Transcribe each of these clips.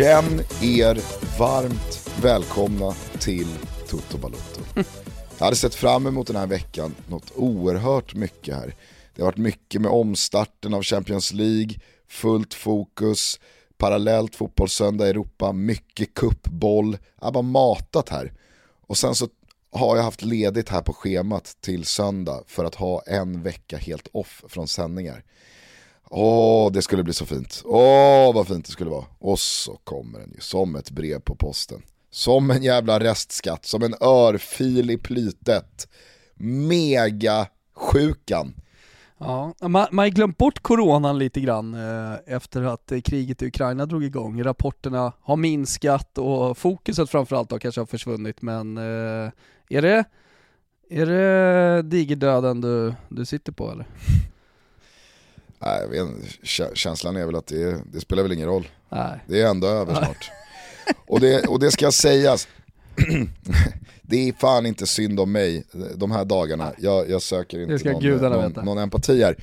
Känn er varmt välkomna till Toto Balotto. Jag hade sett fram emot den här veckan något oerhört mycket här. Det har varit mycket med omstarten av Champions League, fullt fokus, parallellt fotbollssöndag i Europa, mycket kuppboll. Jag har bara matat här. Och sen så har jag haft ledigt här på schemat till söndag för att ha en vecka helt off från sändningar. Åh, det skulle bli så fint. Åh, vad fint det skulle vara. Och så kommer den ju som ett brev på posten. Som en jävla restskatt, som en örfil i plytet. Mega sjukan. Ja, man, man har glömt bort coronan lite grann eh, efter att kriget i Ukraina drog igång. Rapporterna har minskat och fokuset framförallt har kanske har försvunnit men eh, är det, är det digerdöden du, du sitter på eller? Nej, vet, känslan är väl att det, det spelar väl ingen roll. Nej. Det är ändå över snart. och, det, och det ska sägas, det är fan inte synd om mig de här dagarna. Jag, jag söker inte någon, någon, någon empati här.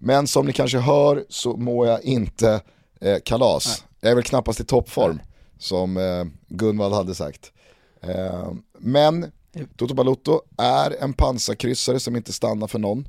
Men som ni kanske hör så mår jag inte eh, kalas. Jag är väl knappast i toppform, som eh, Gunvald hade sagt. Eh, men Toto Balotto är en pansarkryssare som inte stannar för någon.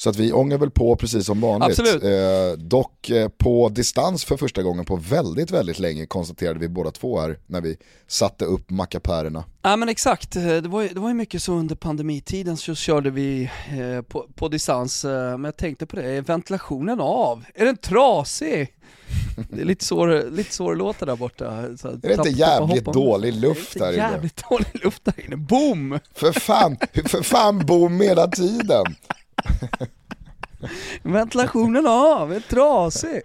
Så att vi ångar väl på precis som vanligt. Absolut. Eh, dock eh, på distans för första gången på väldigt, väldigt länge konstaterade vi båda två här när vi satte upp mackapärerna. Ja men exakt, Eh, det var, ju, det var ju mycket så under pandemitiden så körde vi eh, på, på distans, eh, men jag tänkte på det, är ventilationen av? Är den trasig? Det är lite så, lite så det låter där borta. Så, Är det inte jävligt dålig luft där inne? jävligt dålig luft där inne, boom! För fan, för fan bom hela tiden. Ventilationen av, är trasig.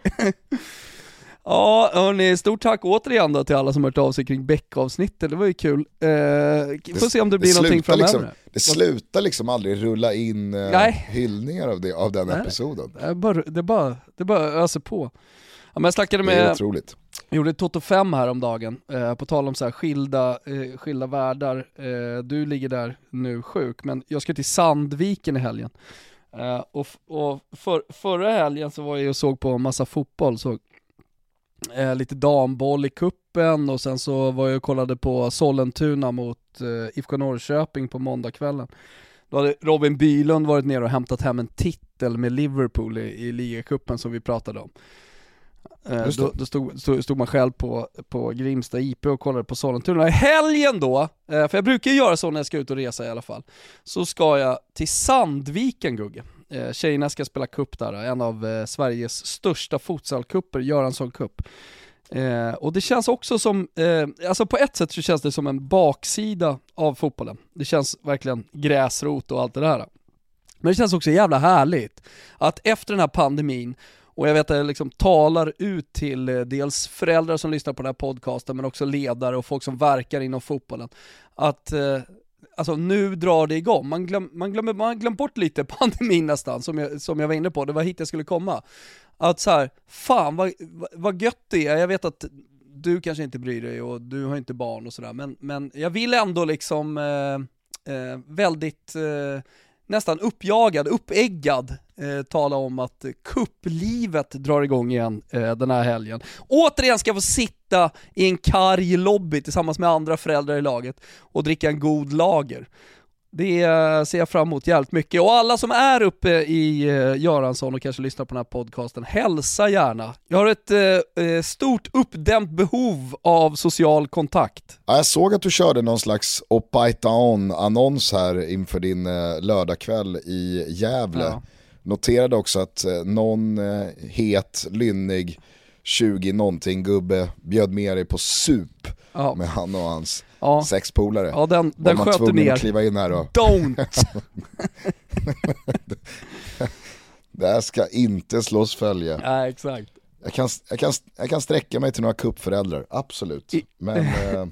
Ja hörni, stort tack återigen då till alla som hört av sig kring Beck-avsnittet, det var ju kul. Eh, får se om det blir någonting slutar framöver. liksom, det slutar liksom aldrig rulla in eh, Nej. hyllningar av, det, av den Nej. episoden. Det bara, det bara, det bara öser på. Ja, men jag snackade Det är med, jag gjorde Toto 5 här om dagen eh, på tal om så här skilda, eh, skilda världar. Eh, du ligger där nu sjuk, men jag ska till Sandviken i helgen. Uh, och och för, förra helgen så var jag och såg på massa fotboll, såg uh, eh, lite damboll i kuppen och sen så var jag och kollade på Sollentuna mot uh, IFK Norrköping på måndagskvällen. Då hade Robin Bylund varit nere och hämtat hem en titel med Liverpool i, i ligacupen som vi pratade om. Eh, då då stod, stod, stod man själv på, på Grimsta IP och kollade på Sollentuna. I helgen då, eh, för jag brukar göra så när jag ska ut och resa i alla fall, så ska jag till Sandviken Gugge. Eh, Tjejerna ska spela cup där, en av Sveriges största futsalcuper, Göransson Cup. Eh, och det känns också som, eh, alltså på ett sätt så känns det som en baksida av fotbollen. Det känns verkligen gräsrot och allt det där. Men det känns också jävla härligt att efter den här pandemin, och jag vet att jag liksom talar ut till eh, dels föräldrar som lyssnar på den här podcasten, men också ledare och folk som verkar inom fotbollen, att eh, Alltså nu drar det igång, man, glöm, man, glömmer, man har glömt bort lite pandemin nästan, som jag, som jag var inne på, det var hit jag skulle komma. Att så här, fan vad, vad- vad gött det är, jag vet att du kanske inte bryr dig och du har inte barn och sådär, men, men jag vill ändå liksom eh, eh, väldigt eh, nästan uppjagad, uppeggad, eh, tala om att kupplivet drar igång igen eh, den här helgen. Återigen ska jag få sitta i en karg lobby tillsammans med andra föräldrar i laget och dricka en god lager. Det ser jag fram emot jävligt mycket. Och alla som är uppe i eh, Göransson och kanske lyssnar på den här podcasten, hälsa gärna. Jag har ett eh, eh, stort uppdämt behov av social kontakt. Ja, jag såg att du körde någon slags Opaita On-annons här inför din eh, lördagkväll i Gävle. Ja. Noterade också att eh, någon het, lynnig, 20 någonting gubbe bjöd med dig på sup Ja, med han och hans ja. sex polare. ja den, Var den sköt du ner. att kliva in här och Don't! det här ska inte slås följe. Nej, exakt. Jag kan, jag, kan, jag kan sträcka mig till några kuppföräldrar, absolut. I- Men eh,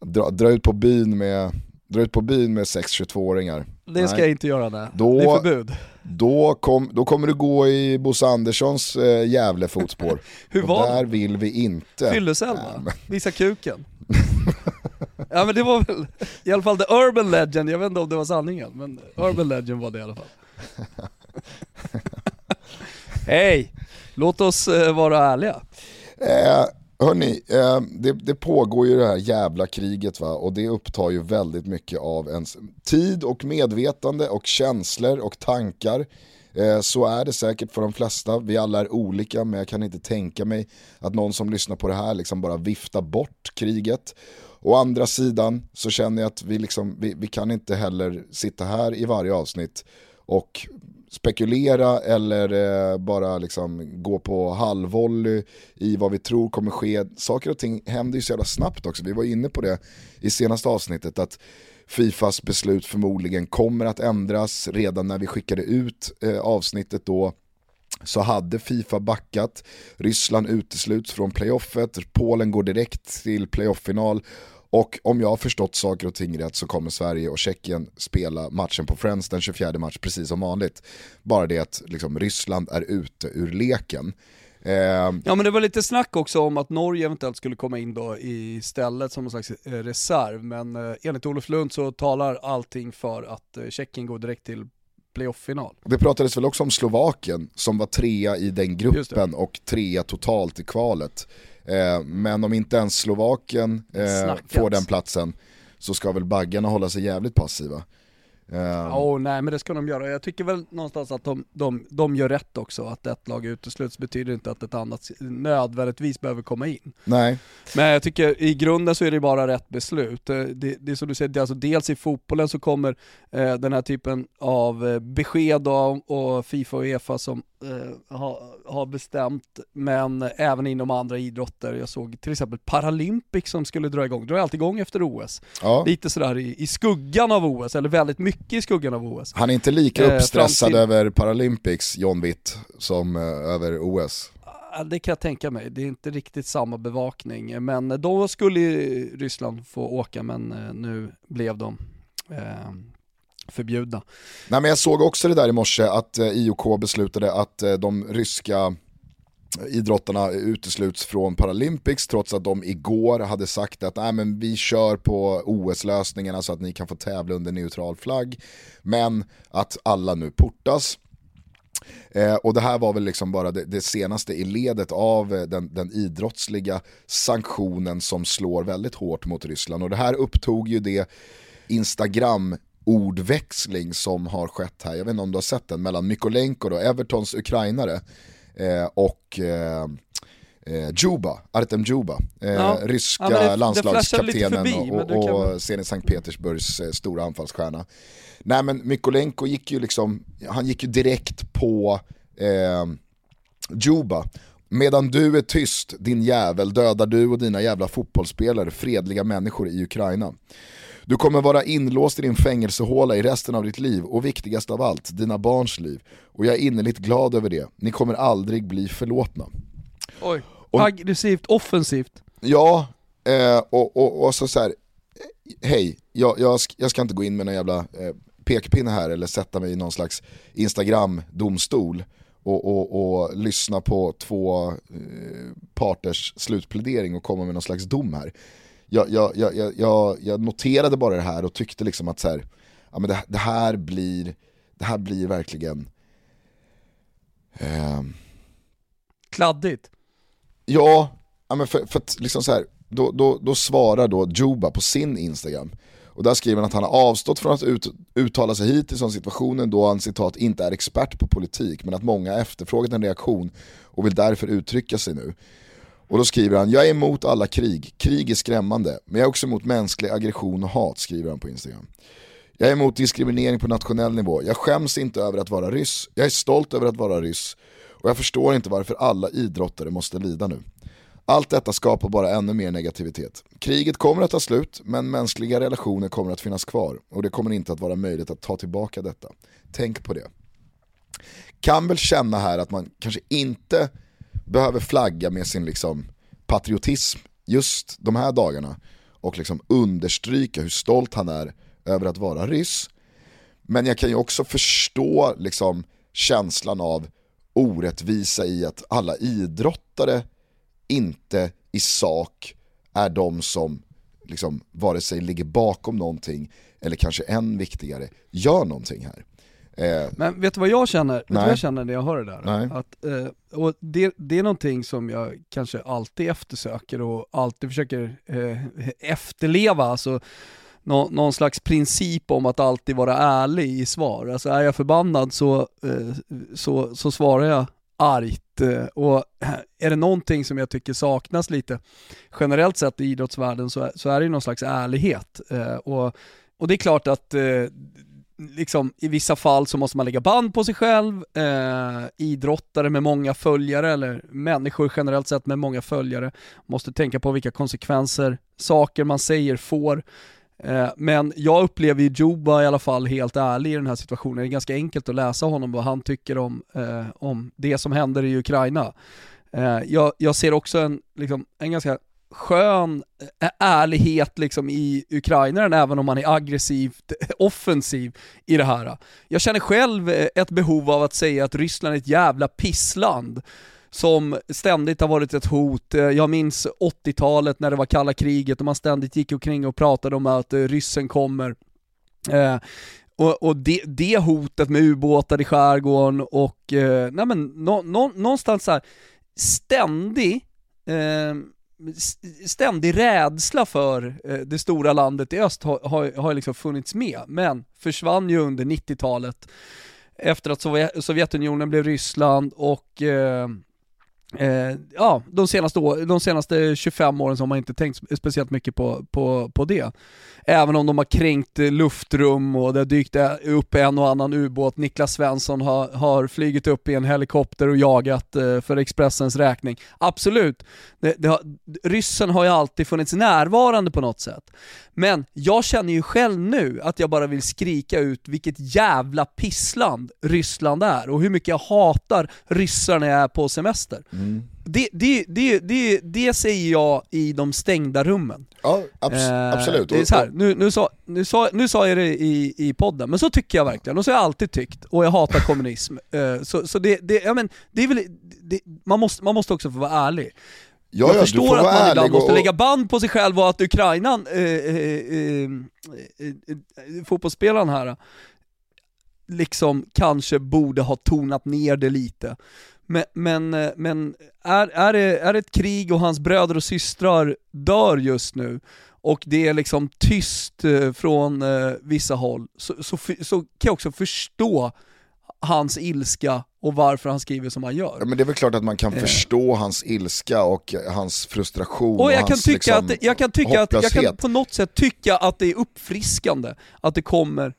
dra, dra ut på byn med, dra ut på byn med 6-22-åringar. Det ska Nej. jag inte göra, nej. Då- Det är förbud. Då, kom, då kommer du gå i Bosse Anderssons eh, jävla fotspår. Hur Och var där det? vill vi inte. Fyllecell va? Visa kuken. Ja men det var väl i alla fall the urban legend, jag vet inte om det var sanningen, men urban legend var det i alla fall. Hej! Låt oss eh, vara ärliga. Eh, hörni, eh, det, det, pågår ju det här jävla kriget va och det upptar ju väldigt mycket av ens tid och medvetande och känslor och tankar. Eh, så är det säkert för de flesta, vi alla är olika men jag kan inte tänka mig att någon som lyssnar på det här liksom bara viftar bort kriget. Å andra sidan så känner jag att vi, liksom, vi, vi kan inte heller sitta här i varje avsnitt och spekulera eller eh, bara liksom gå på halvvolley i vad vi tror kommer ske. Saker och ting händer ju så jävla snabbt också. Vi var inne på det i senaste avsnittet att Fifas beslut förmodligen kommer att ändras. Redan när vi skickade ut eh, avsnittet då så hade Fifa backat, Ryssland utesluts från playoffet, Polen går direkt till playoff-final och om jag har förstått saker och ting rätt så kommer Sverige och Tjeckien spela matchen på Friends den 24 mars precis som vanligt. Bara det att liksom, Ryssland är ute ur leken. Eh, ja men det var lite snack också om att Norge eventuellt skulle komma in då istället som någon slags eh, reserv, men eh, enligt Olof Lund så talar allting för att Tjeckien går direkt till playoff-final. Det pratades väl också om Slovakien som var trea i den gruppen och trea totalt i kvalet. Eh, men om inte ens Slovakien eh, får den platsen så ska väl baggarna hålla sig jävligt passiva. Ja, oh, nej men det ska de göra. Jag tycker väl någonstans att de, de, de gör rätt också. Att ett lag utesluts betyder inte att ett annat nödvändigtvis behöver komma in. Nej. Men jag tycker i grunden så är det bara rätt beslut. Eh, det, det är som du säger, alltså dels i fotbollen så kommer eh, den här typen av eh, besked och, och Fifa och Uefa som eh, har, har bestämt, men även inom andra idrotter. Jag såg till exempel Paralympics som skulle dra igång, drar alltid igång efter OS. Ja. Lite sådär i, i skuggan av OS, eller väldigt mycket i skuggan av OS. Han är inte lika eh, uppstressad till... över Paralympics, John Witt, som eh, över OS. Det kan jag tänka mig, det är inte riktigt samma bevakning. Men då skulle Ryssland få åka, men eh, nu blev de eh, förbjudna. Nej, men jag såg också det där i morse att eh, IOK beslutade att eh, de ryska eh, idrottarna utesluts från Paralympics trots att de igår hade sagt att Nej, men vi kör på OS-lösningarna så att ni kan få tävla under neutral flagg. Men att alla nu portas. Eh, och det här var väl liksom bara det, det senaste i ledet av eh, den, den, idrottsliga sanktionen som slår väldigt hårt mot Ryssland. Och det här upptog ju det Instagram ordväxling som har skett här, jag vet inte om du har sett den, mellan Mykolenko, då, Evertons ukrainare, eh, och eh, eh, Juba, Artem Juba, eh, ja. ryska ja, det, landslagskaptenen förbi, och, och, Zenit Sankt Petersburgs eh, stora anfallsstjärna. Nej men Mykolenko gick ju liksom, han gick ju direkt på eh, Juba. Medan du är tyst, din jävel, dödar du och dina jävla fotbollsspelare fredliga människor i Ukraina. Du kommer vara inlåst i din fängelsehåla i resten av ditt liv och viktigast av allt, dina barns liv. Och jag är innerligt glad över det. Ni kommer aldrig bli förlåtna. Oj, och, aggressivt, offensivt. Ja, eh, och, och, och, så, så här, hej, jag, jag, jag, ska inte gå in med någon jävla eh, pekpinne här eller sätta mig i någon slags Instagram-domstol och, och, och, lyssna på två eh, parters slutplädering och komma med någon slags dom här jag, jag, jag, jag, jag noterade bara det här och tyckte liksom att så här, ja, men det, det, här blir, det här blir verkligen... Eh, Kladdigt? Ja, ja men för, för att liksom så här, då, då, då svarar då Juba på sin Instagram. Och där skriver han att han har avstått från att ut, uttala sig hittills om situationen då han citat inte är expert på politik men att många efterfrågat en reaktion och vill därför uttrycka sig nu. Och då skriver han, jag är emot alla krig, krig är skrämmande, men jag är också emot mänsklig aggression och hat, skriver han på Instagram. Jag är emot diskriminering på nationell nivå, jag skäms inte över att vara ryss, jag är stolt över att vara ryss och jag förstår inte varför alla idrottare måste lida nu. Allt detta skapar bara ännu mer negativitet. Kriget kommer att ta slut, men mänskliga relationer kommer att finnas kvar och det kommer inte att vara möjligt att ta tillbaka detta. Tänk på det. Kan väl känna här att man kanske inte behöver flagga med sin liksom patriotism just de här dagarna och liksom understryka hur stolt han är över att vara ryss. Men jag kan ju också förstå liksom känslan av orättvisa i att alla idrottare inte i sak är de som liksom, vare sig ligger bakom någonting eller kanske än viktigare, gör någonting här. Eh, Men vet du vad jag känner, vet vad jag känner när jag hör det där? Att, eh, och det, det, är någonting som jag kanske alltid eftersöker och alltid försöker eh, efterleva. Alltså, nå, någon slags princip om att alltid vara ärlig i svar. Alltså är jag förbannad så, eh, så, så svarar jag argt. Eh, och är det någonting som jag tycker saknas lite generellt sett i idrottsvärlden så, så är det någon slags ärlighet. Eh, och, och det är klart att liksom, i vissa fall så måste man lägga band på sig själv, eh, idrottare med många följare eller människor generellt sett med många följare måste tänka på vilka konsekvenser saker man säger får. Eh, men jag upplever ju Juba i alla fall helt ärlig i den här situationen. Det är ganska enkelt att läsa honom vad han tycker om, eh, om det som händer i Ukraina. Eh, jag, jag, ser också en, liksom, en ganska skön eh, ärlighet liksom i ukrainaren även om man är aggressivt offensiv i det här. Jag känner själv eh, ett behov av att säga att Ryssland är ett jävla pissland som ständigt har varit ett hot. Eh, jag minns 80-talet när det var kalla kriget och man ständigt gick omkring och pratade om att ryssen kommer. Eh, och, och det, det, hotet med ubåtar i skärgården och, eh, nej men nå, nå, någonstans så här, ständig eh, ständig rädsla för eh, det stora landet i öst har, har, har liksom funnits med, men försvann ju under 90-talet efter att Sovjetunionen blev Ryssland och eh, Eh, ja, de senaste, år, de senaste 25 åren så har man inte tänkt speciellt mycket på, på, på det. Även om de har kränkt eh, luftrum och det har dykt eh, upp en och annan ubåt. Niklas Svensson har, har flygit upp i en helikopter och jagat eh, för Expressens räkning. Absolut, det, det har, ryssen har ju alltid funnits närvarande på något sätt. Men jag känner ju själv nu att jag bara vill skrika ut vilket jävla pissland Ryssland är och hur mycket jag hatar ryssar när jag är på semester. Mm. Det, det, det, det, det säger jag i de stängda rummen. Ja, abs eh, absolut. Det är så här, nu, nu, sa, nu, sa, nu sa jag det i, i podden, men så tycker jag verkligen, och så har jag alltid tyckt, och jag hatar kommunism. Eh, så så det, det, ja, men, det är väl, det, man, måste, man måste också få vara ärlig. Ja, jag ja, förstår att man ibland och... måste lägga band på sig själv och att Ukraina, eh, eh, eh, eh, fotbollsspelaren här, liksom kanske borde ha tonat ner det lite. Men, men, eh, men är, är, det, är det ett krig och hans bröder och systrar dör just nu och det är liksom tyst eh, från eh, vissa håll, så, så, så kan jag också förstå hans ilska och varför han skriver som han gör. Ja, men det är väl klart att man kan eh. förstå hans ilska och hans frustration och, jag och kan hans tycka liksom, att, jag kan tycka att, jag kan på något sätt tycka att det är uppfriskande att det kommer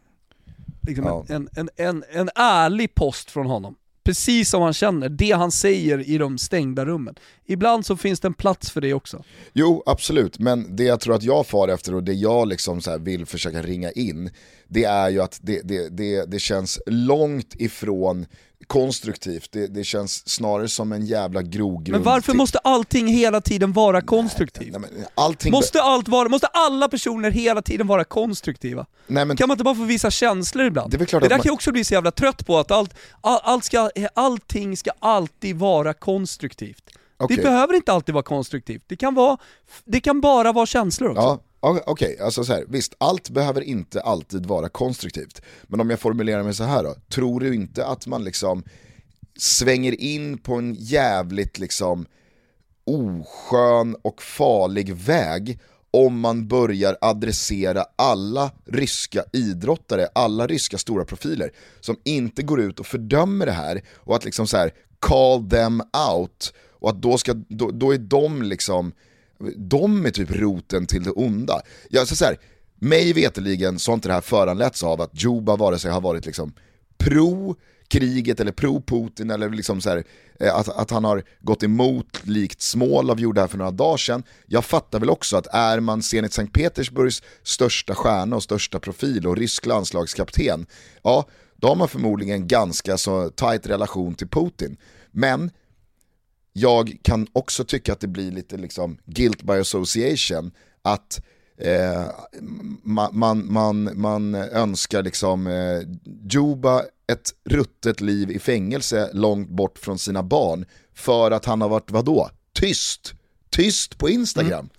liksom ja. en, en, en, en ärlig post från honom precis som han känner, det han säger i de stängda rummen. Ibland så finns det en plats för det också. Jo, absolut, men det jag tror att jag far efter och det jag liksom så vill försöka ringa in, det är ju att det, det, det, det känns långt ifrån konstruktivt, det, det känns snarare som en jävla grogrund. Men varför till... måste allting hela tiden vara konstruktivt? Nej, nej, allting... måste, allt vara, måste alla personer hela tiden vara konstruktiva? Nej, men... Kan man inte bara få visa känslor ibland? Det, är klart det där man... kan jag också bli så jävla trött på, att allt, all, allt ska, allting ska alltid vara konstruktivt. Okay. Det behöver inte alltid vara konstruktivt, det kan, vara, det kan bara vara känslor också. Ja. Okej, okay, alltså så här, visst, allt behöver inte alltid vara konstruktivt. Men om jag formulerar mig så här då, tror du inte att man liksom svänger in på en jävligt liksom oskön och farlig väg om man börjar adressera alla ryska idrottare, alla ryska stora profiler som inte går ut och fördömer det här och att liksom så här call them out och att då, ska, då, då är de liksom de är typ roten till det onda. Jag så, så här, mig veteligen så har inte det här föranletts av att Juba vare sig har varit liksom pro kriget eller pro Putin eller liksom så här, eh, att, att han har gått emot likt Smålov gjorde här för några dagar sedan. Jag fattar väl också att är man Zenit Sankt Petersburgs största stjärna och största profil och rysk landslagskapten, ja då har man förmodligen ganska så tight relation till Putin. Men jag kan också tycka att det blir lite liksom guilt by association, att eh, man, man, man, man önskar liksom eh, Juba ett ruttet liv i fängelse långt bort från sina barn för att han har varit, vadå, tyst? Tyst på Instagram.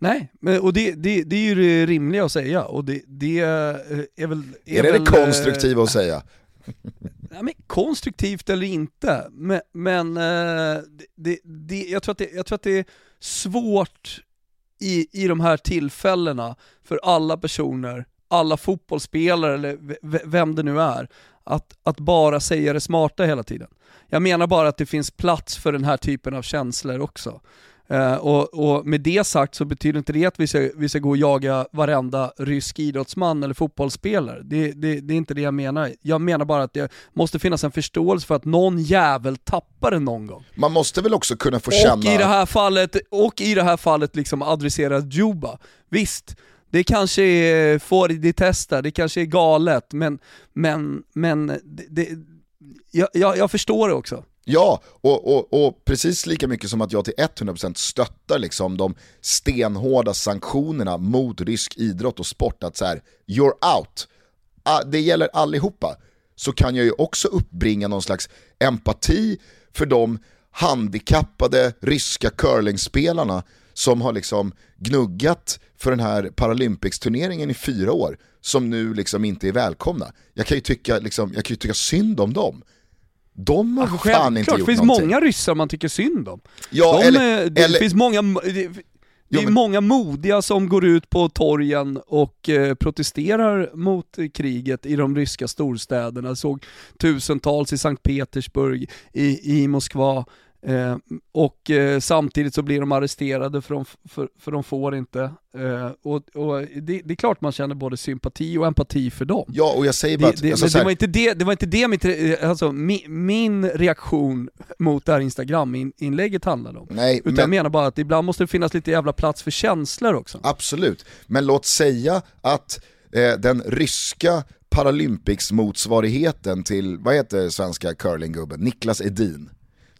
Mm. Nej, och det, det, det är ju det rimliga att säga och det, det eh, är väl... Är, är det väl, det konstruktiva att säga? Ja, men konstruktivt eller inte, men, eh, men det, det, jag, tror att det, jag tror att det är svårt i, i de här tillfällena för alla personer, alla fotbollsspelare eller vem det nu är, att, att bara säga det smarta hela tiden. Jag menar bara att det finns plats för den här typen av känslor också. Uh, och, och, med det sagt så betyder inte det att vi ska, vi ska gå och jaga varenda rysk idrottsman eller fotbollsspelare. Det, det, det, är inte det jag menar. Jag menar bara att det måste finnas en förståelse för att någon jävel tappar det någon gång. Man måste väl också kunna få känna... Och i det här fallet, och i det här fallet liksom adressera Juba. Visst, det kanske är får det testa, det kanske är galet, men, men, men det, det, jag, jag, jag förstår det också. Ja, och, och, och, precis lika mycket som att jag till 100% stöttar liksom de stenhårda sanktionerna mot rysk idrott och sport, att så här, you're out. Ah, det gäller allihopa. Så kan jag ju också uppbringa någon slags empati för de handikappade ryska curlingspelarna som har liksom gnuggat för den här Paralympics-turneringen i fyra år, som nu liksom inte är välkomna. Jag kan ju tycka, liksom, jag kan ju tycka synd om dem. De har ja, fan inte gjort Det finns någonting. många ryssar man tycker synd om. Ja, De, eller, det eller, finns många, det, det är men, många modiga som går ut på torgen och eh, protesterar mot kriget i de ryska storstäderna. Jag såg tusentals i Sankt Petersburg, i, i Moskva, Eh, och eh, samtidigt så blir de arresterade för de, för, för de får inte. Eh, och, och det, det, är klart man känner både sympati och empati för dem. Ja, och jag säger bara det, att... Det, men det var inte det, det var inte det mitt, eh, alltså, min, min reaktion mot det här Instagram-inlägget handlade om. Nej, Utan men, jag menar bara att ibland måste det finnas lite jävla plats för känslor också. Absolut, men låt säga att eh, den ryska Paralympics-motsvarigheten till, vad heter svenska curlinggubben, Niklas Edin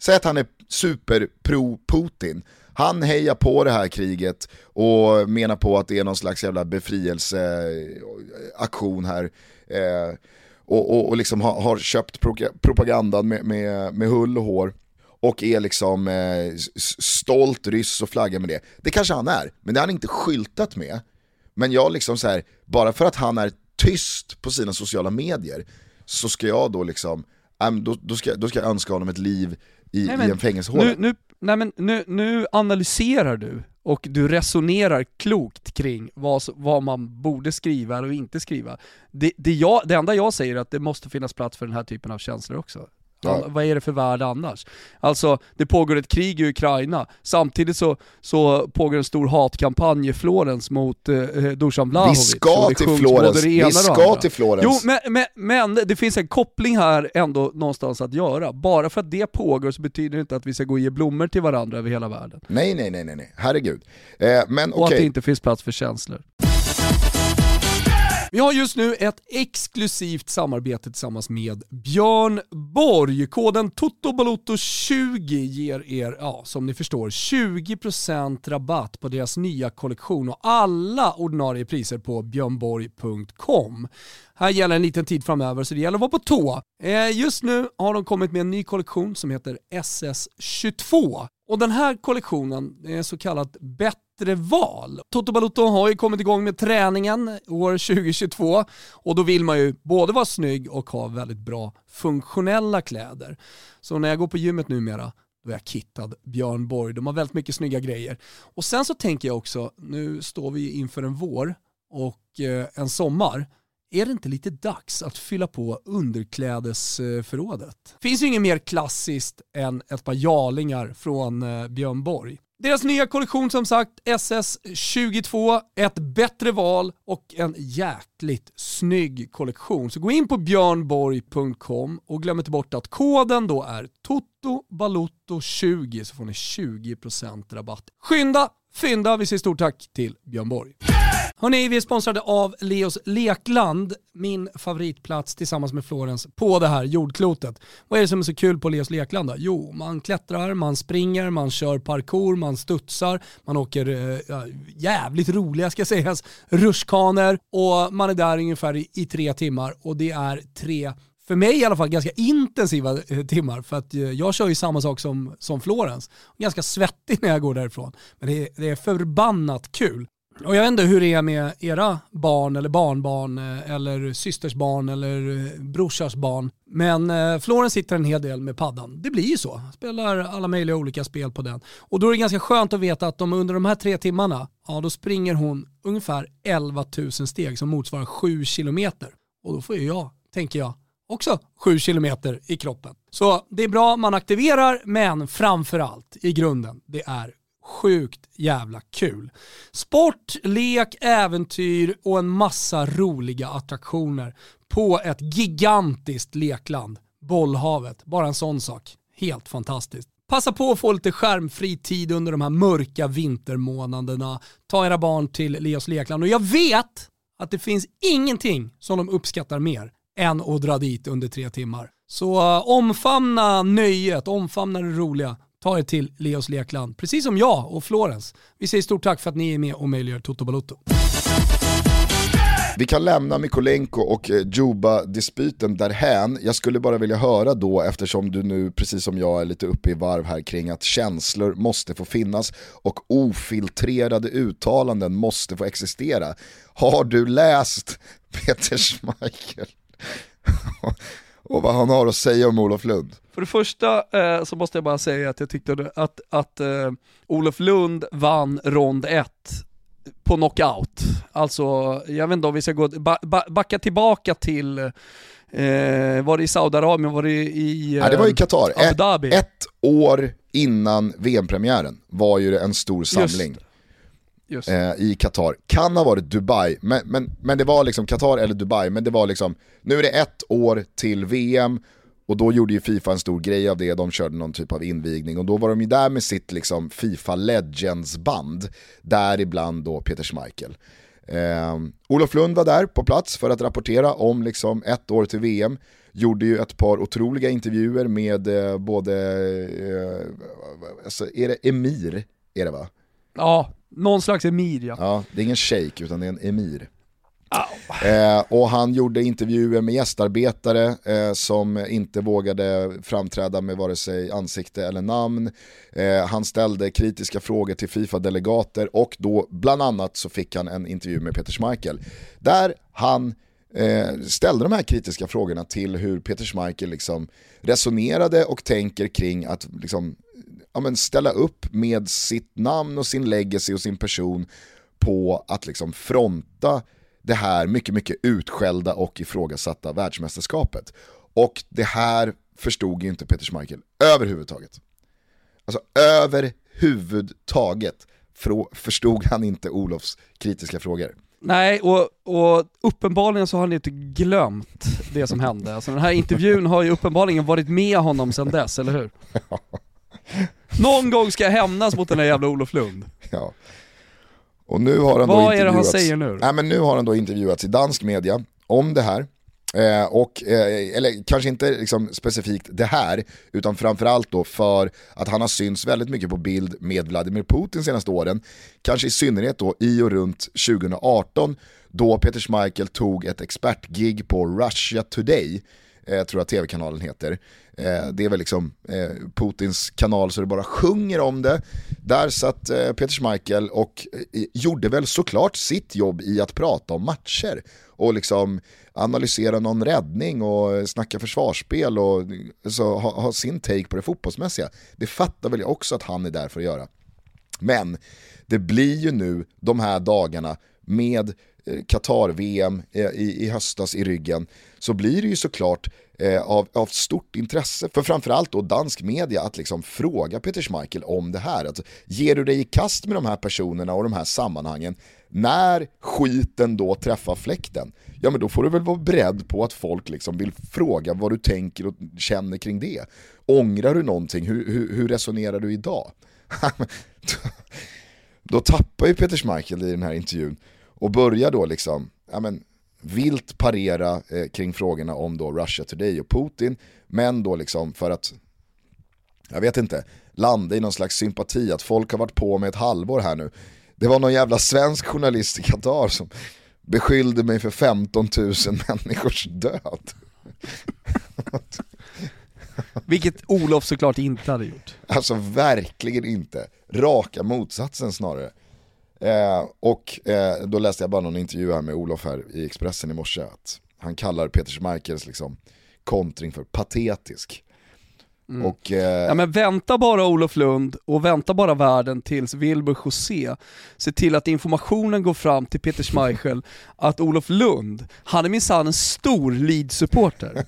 Säg att han är super pro-Putin. Han hejar på det här kriget och menar på att det är någon slags jävla befrielseaktion här. Eh, och, och, och liksom har, har köpt propagandan med, med, med hull och hår och är liksom eh, stolt ryss och flaggar med det. Det kanske han är, men det har han inte skyltat med. Men jag liksom så här, bara för att han är tyst på sina sociala medier så ska jag då liksom, då, då, ska, då ska jag önska honom ett liv i, nej, men, i en fängelsehåla. Nu, nu, nej men nu, nu analyserar du och du resonerar klokt kring vad, vad man borde skriva och inte skriva. Det, det, jag, det enda jag säger är att det måste finnas plats för den här typen av känslor också. Ja. Vad är det för värld annars? Alltså, det pågår ett krig i Ukraina, samtidigt så, så pågår en stor hatkampanj i Florens mot eh, eh Dusan Vlahovic. Vi ska till Florens, vi ska till Florens. Jo, men, men, men, det finns en koppling här ändå någonstans att göra. Bara för att det pågår så betyder det inte att vi ska gå och ge blommor till varandra över hela världen. Nej, nej, nej, nej, herregud. Eh, men, och okay. att det inte finns plats för känslor. Vi har just nu ett exklusivt samarbete tillsammans med Björn Borg. Koden TOTOBALOTO20 ger er, ja, som ni förstår, 20% rabatt på deras nya kollektion och alla ordinarie priser på björnborg.com. Här gäller en liten tid framöver så det gäller att vara på tå. Eh, just nu har de kommit med en ny kollektion som heter SS22 och den här kollektionen är så kallat bättre val. Toto Balotto har ju kommit igång med träningen år 2022 och då vill man ju både vara snygg och ha väldigt bra funktionella kläder. Så när jag går på gymmet numera då är jag kittad Björn Borg. De har väldigt mycket snygga grejer. Och sen så tänker jag också, nu står vi inför en vår och eh, en sommar är det inte lite dags att fylla på underklädesförrådet? Finns ju inget mer klassiskt än ett par jalingar från eh, Björn Borg. Deras nya kollektion som sagt, SS22, ett bättre val och en jäkligt snygg kollektion. Så gå in på björnborg.com och glöm inte bort att koden då är TOTOBALOTTO20 så får ni 20% rabatt. Skynda, fynda, vi säger stort tack till Björn Borg. Hörrni, vi är sponsrade av Leos Lekland, min favoritplats tillsammans med Florens på det här jordklotet. Vad är det som är så kul på Leos Lekland då? Jo, man klättrar, man springer, man kör parkour, man studsar, man åker äh, jävligt roliga ska sägas, rutschkanor och man är där ungefär i, i tre timmar och det är tre för mig i alla fall, ganska intensiva eh, timmar. För att eh, jag kör ju samma sak som, som Florens. Ganska svettig när jag går därifrån. Men det är, det är förbannat kul. Och jag vet inte hur det är med era barn eller barnbarn eh, eller systers barn eller eh, brorsars barn. Men eh, Florens sitter en hel del med paddan. Det blir ju så. Spelar alla möjliga olika spel på den. Och då är det ganska skönt att veta att de under de här tre timmarna, ja då springer hon ungefär 11 000 steg som motsvarar 7 kilometer. Och då får ju jag, tänker jag, också 7 kilometer i kroppen. Så det är bra, man aktiverar, men framförallt i grunden, det är sjukt jävla kul. Sport, lek, äventyr och en massa roliga attraktioner på ett gigantiskt lekland. Bollhavet, bara en sån sak. Helt fantastiskt. Passa på att få lite skärmfri tid under de här mörka vintermånaderna. Ta era barn till Leos lekland och jag vet att det finns ingenting som de uppskattar mer än att dra dit under tre timmar. Så eh, omfamna nöjet, omfamna det roliga ta er till Leos lekland, precis som jag och Florens. Vi säger stort tack för att ni är med och möjliggör Toto Balotto. Vi kan lämna Mikolenko och eh, Juba-dispyten därhän. Jag skulle bara vilja höra då, eftersom du nu precis som jag är lite uppe i varv här kring att känslor måste få finnas och ofiltrerade uttalanden måste få existera. Har du läst Peter Schmeichel? Och vad han har att säga om Olof Lund? För det första eh, så måste jag bara säga att jag tyckte att, att eh, Olof Lund vann rond 1 på knockout. Alltså, jag vet inte om vi ska gå, ba, ba, backa tillbaka till, eh, var det i Saudiarabien, var det i eh, ja, det var i Qatar. Abu Dhabi? Ett, ett år innan VM-premiären var ju en stor samling. Just. Eh, i Qatar. Kan ha varit Dubai, men, men, men det var liksom Qatar eller Dubai, men det var liksom, nu är det ett år till VM och då gjorde ju Fifa en stor grej av det, de körde någon typ av invigning och då var de ju där med sitt liksom Fifa Legends-band, däribland då Peter Schmeichel. Eh, Olof Lund var där på plats för att rapportera om liksom ett år till VM, gjorde ju ett par otroliga intervjuer med eh, både, eh, alltså, är det Emir, är det va? Ja, någon slags emir ja. Ja, det är ingen shake utan det är en emir. Eh, och han gjorde intervjuer med gästarbetare eh, som inte vågade framträda med vare sig ansikte eller namn. Eh, han ställde kritiska frågor till Fifa-delegater och då bland annat så fick han en intervju med Peter Schmeichel. Där han eh, ställde de här kritiska frågorna till hur Peter Schmeichel liksom resonerade och tänker kring att liksom, ja, men ställa upp med sitt namn och sin legacy och sin person på att liksom fronta det här mycket, mycket utskällda och ifrågasatta världsmästerskapet. Och det här förstod ju inte Peter Schmeichel överhuvudtaget. Alltså överhuvudtaget förstod han inte Olofs kritiska frågor. Nej, och, och uppenbarligen så har han inte glömt det som hände. Alltså den här intervjun har ju uppenbarligen varit med honom sedan dess, eller hur? Någon gång ska jag hämnas mot den här jävla Olof Lund. Ja. Och nu har han Vad då är det han säger nu? Nej, men nu har han då intervjuats i dansk media om det här. Eh, och, eh, eller kanske inte liksom specifikt det här, utan framförallt då för att han har synts väldigt mycket på bild med Vladimir Putin senaste åren. Kanske i synnerhet då i och runt 2018 då Peter Schmeichel tog ett expertgig på Russia Today, eh, tror jag tv-kanalen heter. Eh, det är väl liksom eh, Putins kanal så det bara sjunger om det. Där satt eh, Peter Schmeichel och eh, gjorde väl såklart sitt jobb i att prata om matcher och liksom analysera någon räddning och eh, snacka försvarsspel och eh, så, ha, ha sin take på det fotbollsmässiga. Det fattar väl jag också att han är där för att göra. Men det blir ju nu de här dagarna med Eh, Qatar-VM eh, i, i höstas i ryggen så blir det ju såklart eh, av, av stort intresse för framförallt då dansk media att liksom fråga Peter Schmeichel om det här. Alltså, ger du dig i kast med de här personerna och de här sammanhangen när skiten då träffar fläkten, ja men då får du väl vara beredd på att folk liksom vill fråga vad du tänker och känner kring det. Ångrar du någonting? Hur, hur, hur resonerar du idag? då tappar ju Peter Schmeichel i den här intervjun och börjar då liksom, ja men vilt parera eh, kring frågorna om då Russia Today och Putin, men då liksom för att, jag vet inte, landa i någon slags sympati att folk har varit på med ett halvår här nu. Det var någon jävla svensk journalist i Qatar som beskyllde mig för 15 000 människors död. Vilket Olof såklart inte hade gjort. Alltså verkligen inte. Raka motsatsen snarare. Eh, och eh, då läste jag bara någon intervju här med Olof här i Expressen i morse. Att han kallar Peter Schmeichels liksom, kontring för patetisk. Mm. Och, eh, Ja men vänta bara Olof Lund och vänta bara världen tills Wilbur José ser till att informationen går fram till Peter Schmeichel att Olof Lund, han är minsann en stor Leeds-supporter.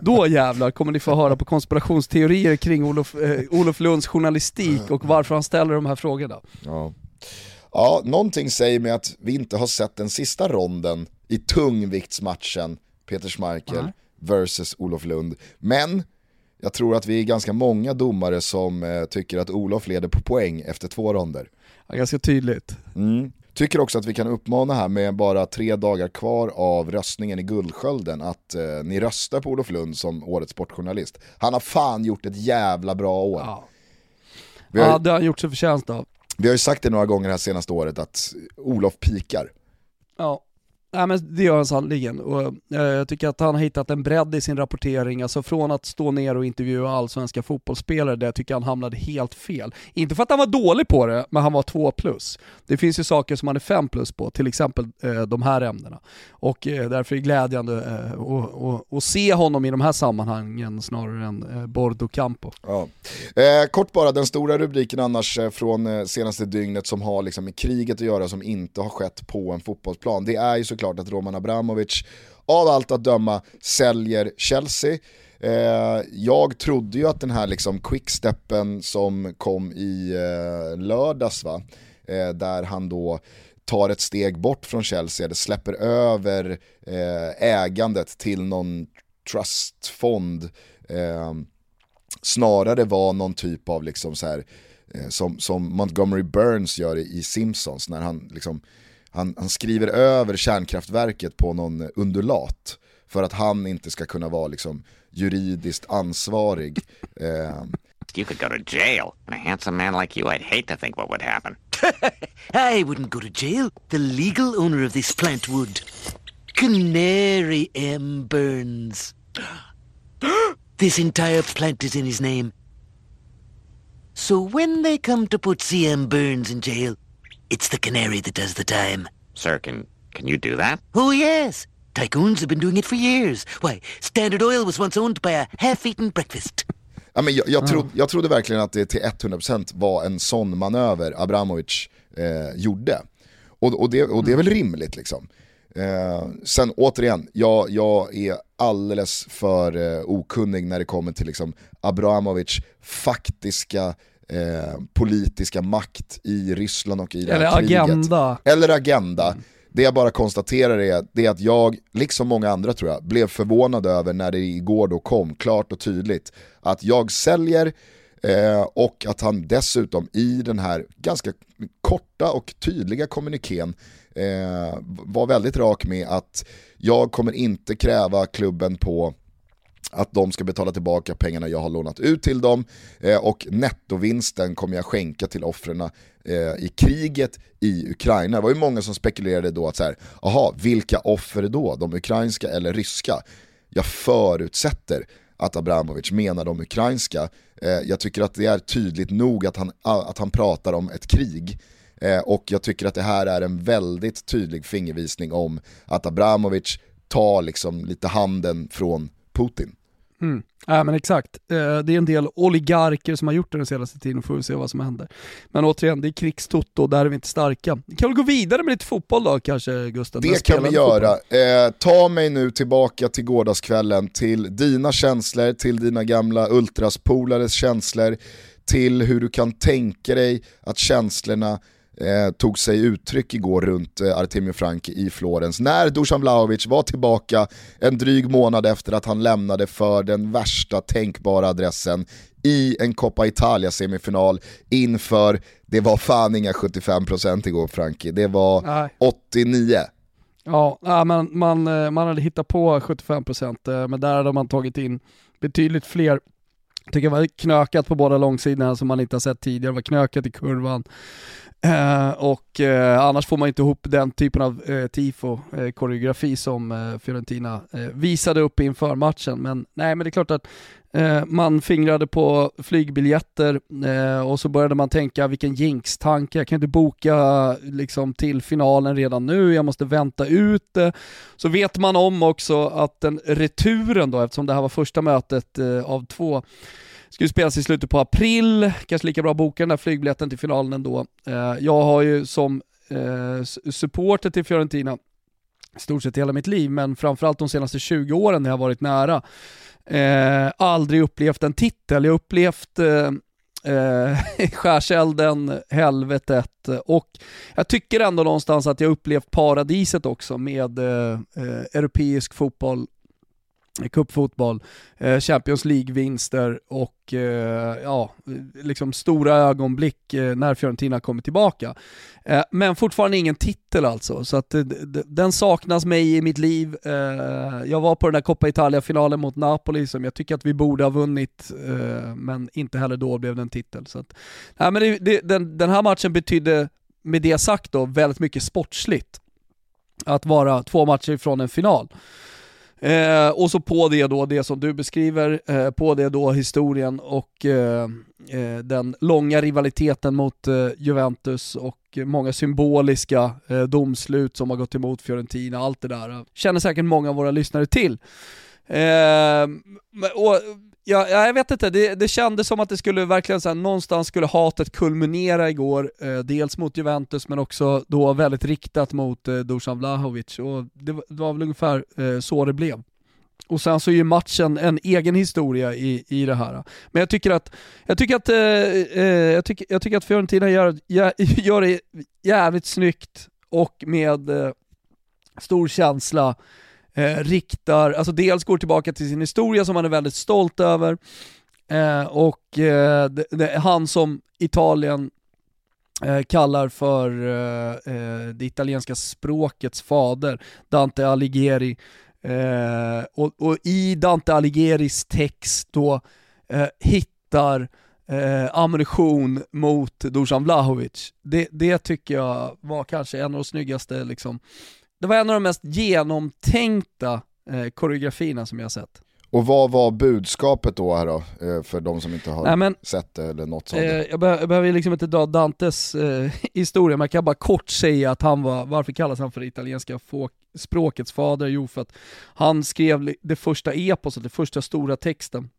Då jävlar kommer ni få höra på konspirationsteorier kring Olof, eh, Olof Lunds journalistik och varför han ställer de här frågorna. Ja. Ja, någonting säger mig att vi inte har sett den sista ronden i tungviktsmatchen Peter Schmeichel Nej. versus Olof Lund. Men jag tror att vi är ganska många domare som eh, tycker att Olof leder på poäng efter två ronder. Ja, ganska tydligt. Mm. Tycker också att vi kan uppmana här med bara tre dagar kvar av röstningen i Guldskölden att eh, ni röstar på Olof Lund som årets sportjournalist. Han har fan gjort ett jävla bra år. Ja. Har, Ja, det har han gjort sig förtjänst av vi har ju sagt det några gånger det här senaste året att Olof pikar. Ja. Ja, men det gör han sannerligen och eh, jag tycker att han har hittat en bredd i sin rapportering, alltså från att stå ner och intervjua allsvenska fotbollsspelare där jag tycker han hamnade helt fel. Inte för att han var dålig på det, men han var 2 plus. Det finns ju saker som han är 5 plus på, till exempel eh, de här ämnena. Och eh, därför är det glädjande eh, att- att- se honom i de här sammanhangen snarare än eh, Bordo Campo. Ja. Eh, kort bara, den stora rubriken annars eh, från eh, senaste dygnet som har liksom med kriget att göra som inte har skett på en fotbollsplan. Det är ju såklart att Roman Abramovic av allt att döma säljer Chelsea. Eh, jag trodde ju att den här liksom quicksteppen som kom i eh, lördags va, eh, där han då tar ett steg bort från Chelsea, eller släpper över eh, ägandet till någon trustfond eh, snarare var någon typ av liksom så här, eh, som, som Montgomery Burns gör i Simpsons när han, liksom, han, han skriver över kärnkraftverket på någon undulat för att han inte ska kunna vara liksom, juridiskt ansvarig. Eh, You could go to jail. And a handsome man like you, I'd hate to think what would happen. I wouldn't go to jail. The legal owner of this plant would. Canary M. Burns. this entire plant is in his name. So when they come to put C.M. Burns in jail, it's the canary that does the time. Sir, can can you do that? Oh, yes. Tycoons have been doing it for years. Why, Standard Oil was once owned by a half-eaten breakfast. Ja, men jag, jag, trodde, jag trodde verkligen att det till 100% var en sån manöver Abramovic eh, gjorde. Och, och, det, och det är väl rimligt liksom. Eh, sen återigen, jag, jag är alldeles för eh, okunnig när det kommer till liksom, Abramovic faktiska eh, politiska makt i Ryssland och i det här Eller kriget. agenda. Eller agenda. Det jag bara konstaterar är, det är att jag, liksom många andra tror jag, blev förvånad över när det igår då kom klart och tydligt att jag säljer eh, och att han dessutom i den här ganska korta och tydliga kommunikén eh, var väldigt rak med att jag kommer inte kräva klubben på att de ska betala tillbaka pengarna jag har lånat ut till dem eh, och nettovinsten kommer jag skänka till offren eh, i kriget i Ukraina. Det var ju många som spekulerade då att så här, aha, vilka offer då? De ukrainska eller ryska? Jag förutsätter att Abramovic menar de ukrainska. Eh, jag tycker att det är tydligt nog att han, att han pratar om ett krig. Eh, och jag tycker att det här är en väldigt tydlig fingervisning om att Abramovic tar liksom lite handen från Putin. Mm. Ja men exakt, Eh, det är en del oligarker som har gjort det den senaste tiden, får vi se vad som händer. Men återigen, det är krigstotto och där är vi inte starka. Vi kan väl gå vidare med lite fotboll då kanske Gusten? Det kan vi göra. Eh, ta mig nu tillbaka till gårdagskvällen, till dina känslor, till dina gamla ultraspolares känslor, till hur du kan tänka dig att känslorna eh, tog sig uttryck igår runt eh, Artemio Franki i Florens. När Dusan Vlahovic var tillbaka en dryg månad efter att han lämnade för den värsta tänkbara adressen i en Coppa Italia-semifinal inför, det var fan inga 75% igår Franki, det var Nej. 89. Ja, men man, eh, man hade hittat på 75% eh, men där hade man tagit in betydligt fler tycker det var knökat på båda långsidorna som man inte har sett tidigare. Det var knökat i kurvan. Eh, och eh, annars får man inte ihop den typen av eh, tifo-koreografi eh, som eh, Fiorentina eh, visade upp inför matchen. Men nej, men det är klart att Eh, man fingrade på flygbiljetter eh, och så började man tänka vilken jinx-tanke, jag kan inte boka liksom, till finalen redan nu, jag måste vänta ut det. Så vet man om också att den returen då, eftersom det här var första mötet eh, av två, Ska ju spelas i slutet på april, kanske lika bra att boka den där flygbiljetten till finalen ändå. Jag har ju som supporter till Fiorentina i stort sett hela mitt liv, men framförallt de senaste 20 åren när jag varit nära, eh, aldrig upplevt en titel. Jag har upplevt eh, eh, skärselden, helvetet eh, och jag tycker ändå någonstans att jag upplevt paradiset också med eh, eh europeisk fotboll cupfotboll, eh, Champions League-vinster och eh, ja, liksom stora ögonblick eh, när Fiorentina kommer tillbaka. Men fortfarande ingen titel alltså, så att den saknas mig i mitt liv. Jag var på den där Coppa Italia-finalen mot Napoli som jag tycker att vi borde ha vunnit, men inte heller då blev det en titel. Så att, nej, men det, det, den, den här matchen betydde, med det sagt då, väldigt mycket sportsligt. Att vara två matcher ifrån en final. Eh, och så på det då det som du beskriver, eh, på det då historien och eh, eh, den långa rivaliteten mot eh, Juventus och många symboliska eh, domslut som har gått emot Fiorentina, allt det där eh, känner säkert många av våra lyssnare till. Eh, och Ja, jag vet inte, det, det kändes som att det skulle verkligen så här, någonstans skulle hatet kulminera igår, eh, dels mot Juventus men också då väldigt riktat mot eh, Dusan Vlahovic och det, det var väl ungefär eh, så det blev. Och sen så är ju matchen en egen historia i, i det här. Men jag tycker att, jag tycker att, eh, eh jag tycker, jag tycker att Fiorentina gör, gör det jävligt snyggt och med eh, stor känsla eh, riktar, alltså dels går tillbaka till sin historia som han är väldigt stolt över, eh, och eh, det, det, han som Italien eh, kallar för eh, eh det italienska språkets fader, Dante Alighieri, eh, och, och, i Dante Alighieri's text då eh, hittar Eh, ammunition mot Dusan Vlahovic. Det, det tycker jag var kanske en av de snyggaste liksom, det var en av de mest genomtänkta eh, koreografierna som jag sett. Och vad var budskapet då här då, eh, för de som inte har Nej, men, sett det eller något sånt? Eh, jag, be jag, behöver liksom inte dra Dantes eh, historia, men jag kan bara kort säga att han var, varför kallas han för det italienska språkets fader? Jo, för att han skrev det första eposet, den första stora texten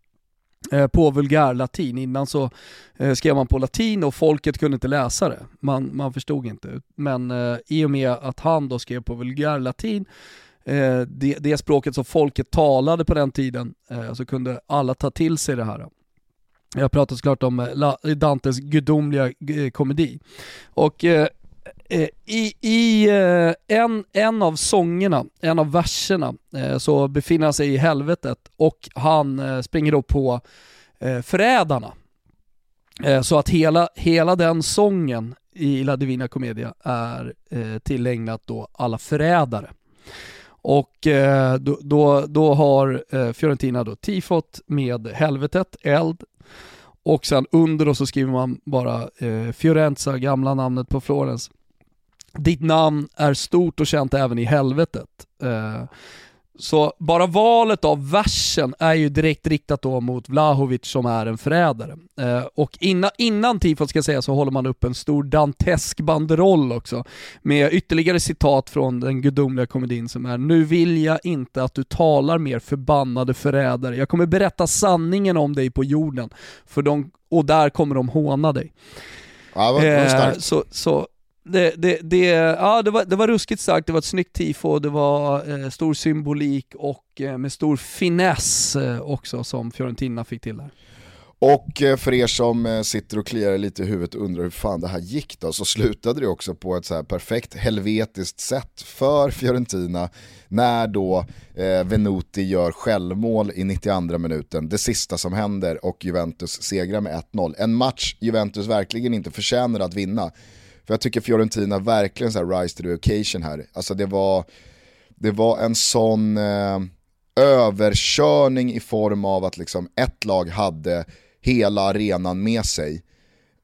Eh, på vulgärlatin. Innan så eh, skrev man på latin och folket kunde inte läsa det. Man, man förstod inte. Men eh, i och med att han då skrev på vulgärlatin, eh, det, det språket som folket talade på den tiden, eh, så kunde alla ta till sig det här. Jag pratar såklart om eh, Dantes gudomliga komedi. Och Eh, I, i eh, en, en av sångerna, en av verserna, eh, så befinner han sig i helvetet och han springer då på förrädarna. Så att hela, hela den sången i La Divina Commedia är tillägnat då alla förrädare. Och då, då, då har Fiorentina då tifot med helvetet, eld, och sen under då så skriver man bara Fiorenza, gamla namnet på Florens ditt namn är stort och känt även i helvetet. Eh, så bara valet av versen är ju direkt riktat då mot Vlahovic som är en förrädare. Eh, och innan, innan tifot ska säga så håller man upp en stor dantesk banderoll också med ytterligare citat från den gudomliga komedin som är “Nu vill jag inte att du talar mer förbannade förrädare. Jag kommer berätta sanningen om dig på jorden för de, och där kommer de håna dig”. Ja, vad, vad eh, så, så det, det, det, ja, det, var, det var ruskigt starkt, det var ett snyggt tifo, det var eh, stor symbolik och eh, med stor finess eh, också som Fiorentina fick till där. Och eh, för er som eh, sitter och kliar lite i huvudet och undrar hur fan det här gick då, så slutade det också på ett så här perfekt helvetiskt sätt för Fiorentina när då eh, Venuti gör självmål i 92 minuten, det sista som händer och Juventus segrar med 1-0. En match Juventus verkligen inte förtjänar att vinna. För jag tycker Fiorentina verkligen så här rise to the occasion här. Alltså det var, det var en sån, eh, överkörning i form av att liksom ett lag hade hela arenan med sig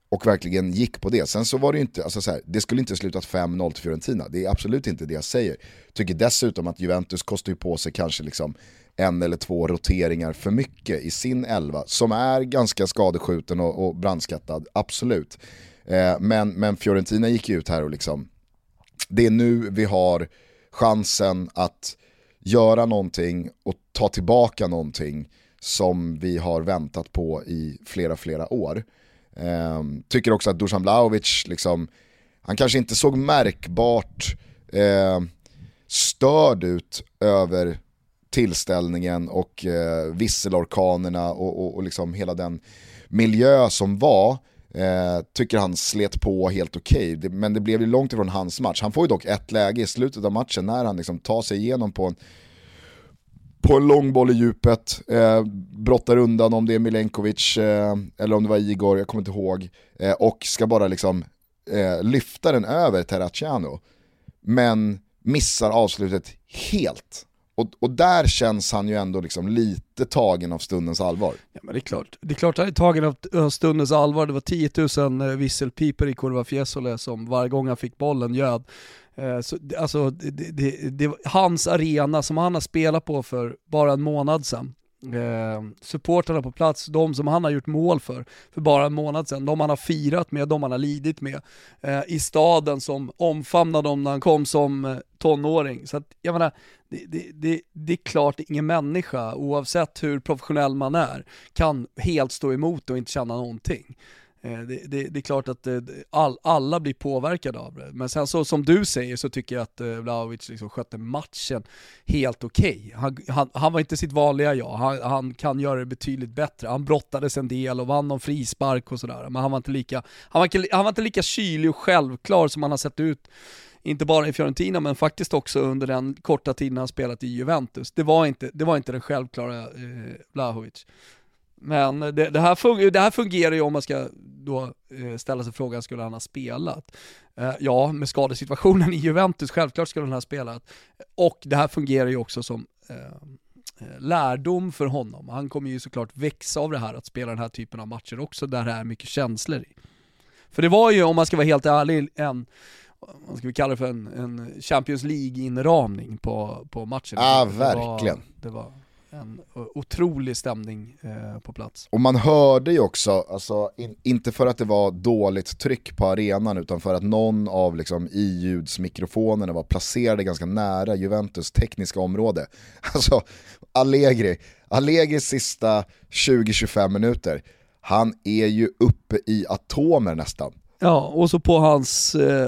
och verkligen gick på det. Sen så var det ju inte, alltså så här, det skulle inte slutat 5-0 till Fiorentina, det är absolut inte det jag säger. Tycker dessutom att Juventus kostar ju på sig kanske liksom en eller två roteringar för mycket i sin elva, som är ganska skadeskjuten och, och brandskattad, absolut. Eh, men, men Fiorentina gick ju ut här och liksom, det är nu vi har chansen att göra någonting och ta tillbaka någonting som vi har väntat på i flera, flera år. Eh, tycker också att Dusan Blaovic, liksom, han kanske inte såg märkbart eh, störd ut över tillställningen och eh, visselorkanerna och, och, och liksom hela den miljö som var. Eh, tycker han slet på helt okej, okay. men det blev ju långt ifrån hans match. Han får ju dock ett läge i slutet av matchen när han liksom tar sig igenom på en, på en lång boll i djupet, eh, brottar undan om det är Milenkovic eh, eller om det var Igor, jag kommer inte ihåg, eh, och ska bara liksom eh, lyfta den över Terracciano. Men missar avslutet helt. Och, och där känns han ju ändå liksom lite tagen av stundens allvar. Ja men det är klart, det är klart han är tagen av stundens allvar. Det var 10 000 eh, visselpiper i Kurva Fiesole som varje gång han fick bollen göd. Eh, så, alltså, det, det, det, hans arena som han har spelat på för bara en månad sedan eh, supportrarna på plats, de som han har gjort mål för, för bara en månad sedan, de han har firat med, de han har lidit med, eh, i staden som omfamnade honom när han kom som eh, tonåring. Så att, jag menar, det, det, det, det är klart ingen människa, oavsett hur professionell man är, kan helt stå emot och inte känna någonting. Eh, det, det, det, är klart att eh, all, alla blir påverkade av det. Men sen så som du säger så tycker jag att eh, Vlahovic liksom skötte matchen helt okej. Okay. Han, han, han, var inte sitt vanliga jag, han, han, kan göra det betydligt bättre. Han brottades en del och vann någon frispark och sådär. Men han var, inte lika, han, var, han var inte lika kylig och självklar som han har sett ut inte bara i Fiorentina men faktiskt också under den korta tiden han spelat i Juventus. Det var inte, det var inte den självklara eh, Vlahovic. Men det, det, här fungerar, det här fungerar ju om man ska då eh, ställa sig frågan, skulle han ha spelat? Eh, ja, med skadesituationen i Juventus, självklart skulle han ha spelat. Och det här fungerar ju också som eh, lärdom för honom. Han kommer ju såklart växa av det här, att spela den här typen av matcher också, där det är mycket känslor i. För det var ju, om man ska vara helt ärlig, en, vad ska vi kalla det för, en, en Champions League-inramning på, på matchen. Ja, ah, verkligen. Det var, det var en otrolig stämning eh, på plats. Och man hörde ju också, alltså, in, inte för att det var dåligt tryck på arenan utan för att någon av liksom, i-ljudsmikrofonerna var placerade ganska nära Juventus tekniska område. Alltså Allegri, Allegris sista 20-25 minuter, han är ju uppe i atomer nästan. Ja, och så på hans eh,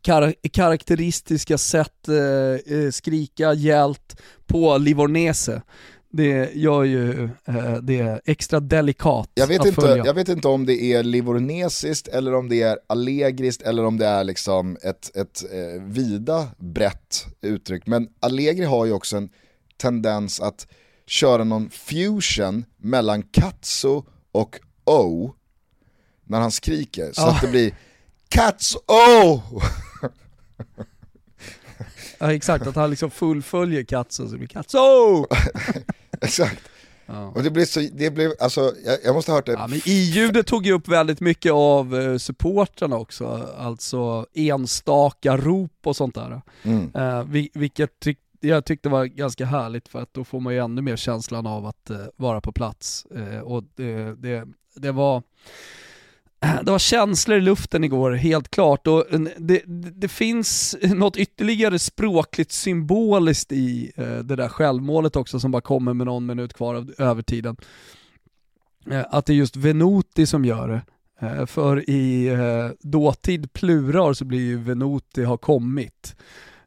kar karaktäristiska sätt eh, eh, skrika hjält på Livornese. Det gör ju eh, det extra delikat jag vet, att inte, följa. jag vet inte om det är livornesiskt eller om det är allegriskt eller om det är liksom ett, ett eh, vida brett uttryck. Men Allegri har ju också en tendens att köra någon fusion mellan katso och o när han skriker. Så ah. att det blir Cats oh! ja exakt, att han liksom fullföljer Katso så det blir Cats oh! exakt. Ja. Och det blev så, det blev, alltså jag, jag måste ha hört det. Ja, men i-ljudet tog ju upp väldigt mycket av uh, supportrarna också, alltså enstaka rop och sånt där. Mm. Uh, vilket tyck, jag tyckte var ganska härligt för att då får man ju ännu mer känslan av att uh, vara på plats. Uh, och det, det, det var det var känslor i luften igår, helt klart. Och eh, det, det finns något ytterligare språkligt symboliskt i eh, det där självmålet också som bara kommer med någon minut kvar av övertiden. Eh, att det är just Venuti som gör det. För i dåtid plural så blir ju Venuti har kommit.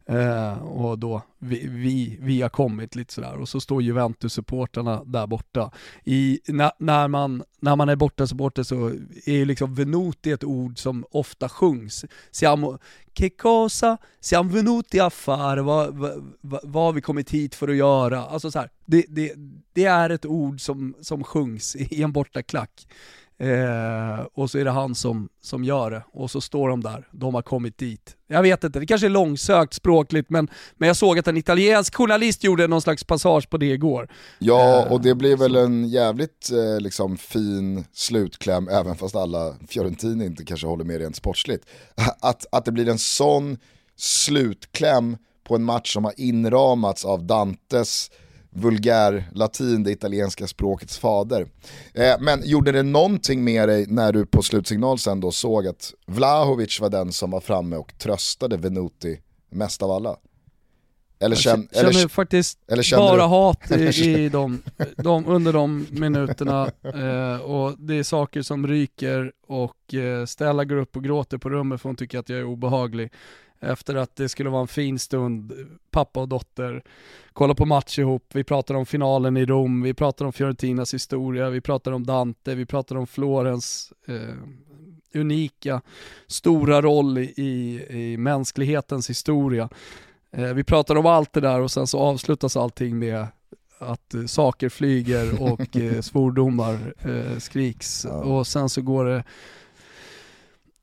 Eh, och då vi, vi, vi, har kommit lite sådär och så står Juventus-supporterna där borta. I, när, man, när man är borta-supporter så är ju liksom venuti ett ord som ofta sjungs. Siamo, che cosa, siamo venuti a fare, vad, vad, vad har vi kommit hit för att göra? Alltså så här, det, det, det är ett ord som, som sjungs i en bortaklack. Eh, och så är det han som, som gör det, och så står de där, de har kommit dit. Jag vet inte, det kanske är långsökt språkligt, men, men jag såg att en italiensk journalist gjorde någon slags passage på det igår. Ja, Eh, och det blir väl en jävligt eh, liksom, fin slutkläm, även fast alla Fiorentini inte kanske håller med rent sportsligt. Att, att det blir en sån slutkläm på en match som har inramats av Dantes vulgär latin, det italienska språkets fader. Eh, men gjorde det någonting med dig när du på slutsignal sen då såg att Vlahovic var den som var framme och tröstade Venuti mest av alla? Eller, Jag känn, känner eller, faktiskt eller bara du- hat i, i de, de, under de minuterna eh, och det är saker som ryker och eh, Stella går upp och gråter på rummet för hon tycker att jag är obehaglig. Efter att det skulle vara en fin stund, pappa och dotter, kolla på match ihop, vi pratar om finalen i Rom, vi pratar om Fiorentinas historia, vi pratar om Dante, vi pratar om Florens eh, unika, stora roll i, i, mänsklighetens historia. Eh, vi pratar om allt det där och sen så avslutas allting med att eh, saker flyger och eh, svordomar eh, skriks och sen så går det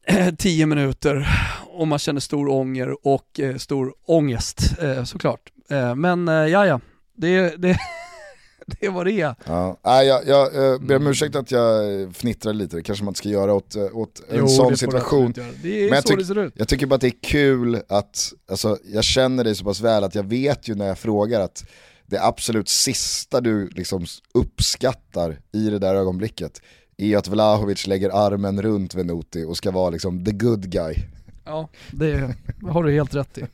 eh, tio minuter och man känner stor ånger och eh, stor ångest eh, såklart. Eh, men eh, ja, ja, det, det, det vad det är. Ja, nej, jag, jag eh, ber om ursäkt att jag eh, fnittrar lite, det kanske man inte ska göra åt, eh, åt en Jo, det sån du situation. Det är Men jag tyck- det. Jag tycker bara att det är kul att, alltså, jag känner dig så pass väl att jag vet ju när jag frågar att det absolut sista du liksom uppskattar i det där ögonblicket är att Vlahovic lägger armen runt Venuti och ska vara liksom the good guy. Ja, det har du helt rätt i.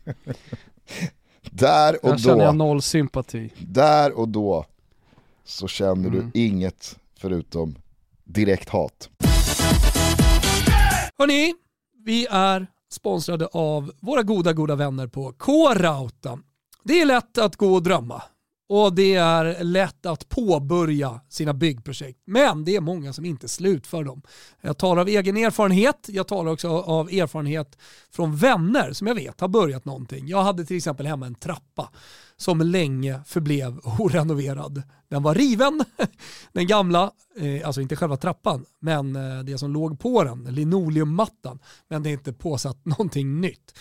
Där Där och känner jag då, noll sympati. där och då så känner Mm. du inget förutom direkt hat. Hörni, vi är sponsrade av våra goda, goda vänner på K-Rauta. Det är lätt att gå och drömma och det är lätt att påbörja sina byggprojekt. Men det är många som inte slutför dem. Jag talar av egen erfarenhet, jag talar också av erfarenhet från vänner som jag vet har börjat någonting. Jag hade till exempel hemma en trappa som länge förblev orenoverad. Den var riven, den gamla, eh, alltså inte själva trappan, men eh, det som låg på den, linoleummattan. Men det är inte påsatt någonting nytt.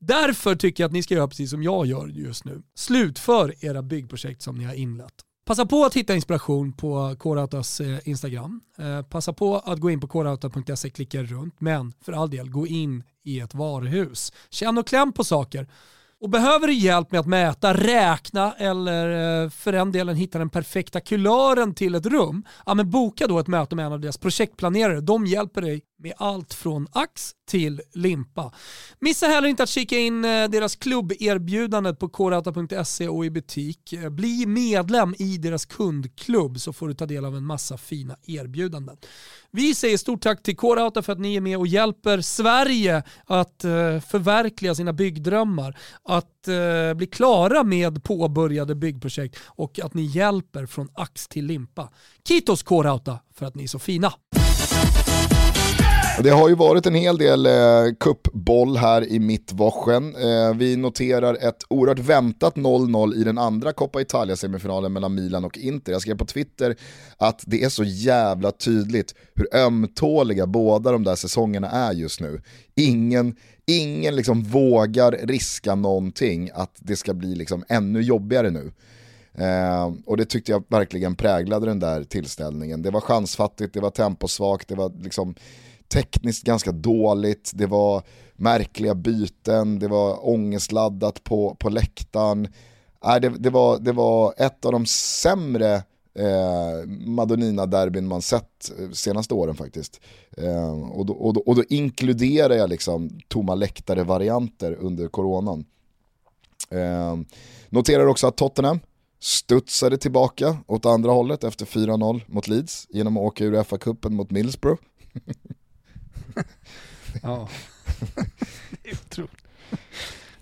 Därför tycker jag att ni ska göra precis som jag gör just nu. Slutför era byggprojekt som ni har inlett. Passa på att hitta inspiration på Korautas eh, Instagram. Eh, passa på att gå in på korauta.se, klicka runt, men för all del, gå in i ett varuhus. Känn och kläm på saker. Och behöver du hjälp med att mäta, räkna eller eh, för den delen hitta den perfekta kulören till ett rum, ja men boka då ett möte med en av deras projektplanerare. De hjälper dig med allt från ax till limpa. Missa heller inte att kika in eh, deras klubberbjudande på korauta.se och i butik. Eh, bli medlem i deras kundklubb så får du ta del av en massa fina erbjudanden. Vi säger stort tack till Korauta för att ni är med och hjälper Sverige att eh, förverkliga sina byggdrömmar, att bli klara med påbörjade byggprojekt och att ni hjälper från ax till limpa. Kitos Korauta för att ni är så fina. Och Det har ju varit en hel del eh, kuppboll här i mittwochen. Eh, vi noterar ett oerhört väntat 0-0 i den andra Coppa Italia-semifinalen mellan Milan och Inter. Jag skrev på Twitter att det är så jävla tydligt hur ömtåliga båda de där säsongerna är just nu. Ingen, ingen liksom vågar riska någonting att det ska bli liksom ännu jobbigare nu. Eh, och det tyckte jag verkligen präglade den där tillställningen. Det var chansfattigt, det var temposvagt, det var liksom tekniskt ganska dåligt, det var märkliga byten, det var ångestladdat på, på läktaren. Äh, det, det, var, det var ett av de sämre eh, Madonina-derbyn man sett eh, senaste åren faktiskt. Eh, och, då, och, då, och då inkluderar jag liksom tomma läktare-varianter under coronan. Eh, noterar också att Tottenham studsade tillbaka åt andra hållet efter 4-0 mot Leeds genom att åka ur FA-cupen mot Middlesbrough. Ja. det är otroligt.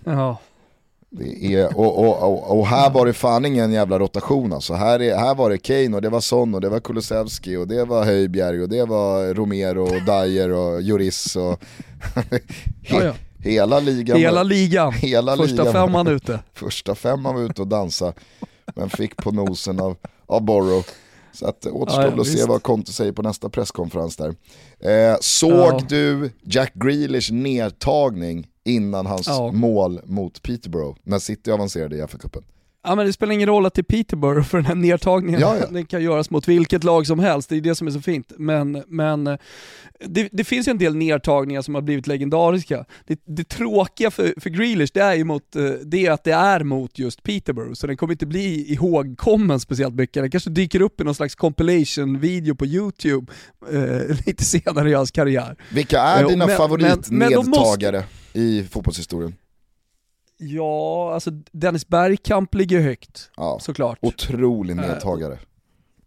Ja. Det är, och, och, och, och här var det fan ingen jävla rotation alltså. Här, är, här var det Kane och det var Son och det var Kulusevski och det var Höjbjerg och det var Romero och Dyer och Juris och Ja, ja. hela ligan. Hela ligan, hela första ligan. femman ute. Första femman var ute och dansa men fick på nosen av, av Borrow. Så att det återstår Ja, ja, att se vad Conte säger på nästa presskonferens där. Eh, såg Ja. du Jack Grealish nedtagning innan hans mål mot Peterborough när City avancerade i FA-cupen? Ja men det spelar ingen roll att det är Peterborough för den här nedtagningen, Ja, ja. den kan göras mot vilket lag som helst, det är det som är så fint. Men, men eh, det, det finns ju en del nedtagningar som har blivit legendariska. Det, det tråkiga för, för Grealish, det är ju mot, eh, det är att det är mot just Peterborough, så den kommer inte bli ihågkommen speciellt mycket. Den kanske dyker upp i någon slags compilation-video på YouTube eh, lite senare i hans karriär. Vilka är Jo, dina men- favoritnedtagare men- i fotbollshistorien? Ja, alltså Dennis Bergkamp ligger högt, Ja. såklart. Otrolig Eh, nedtagare.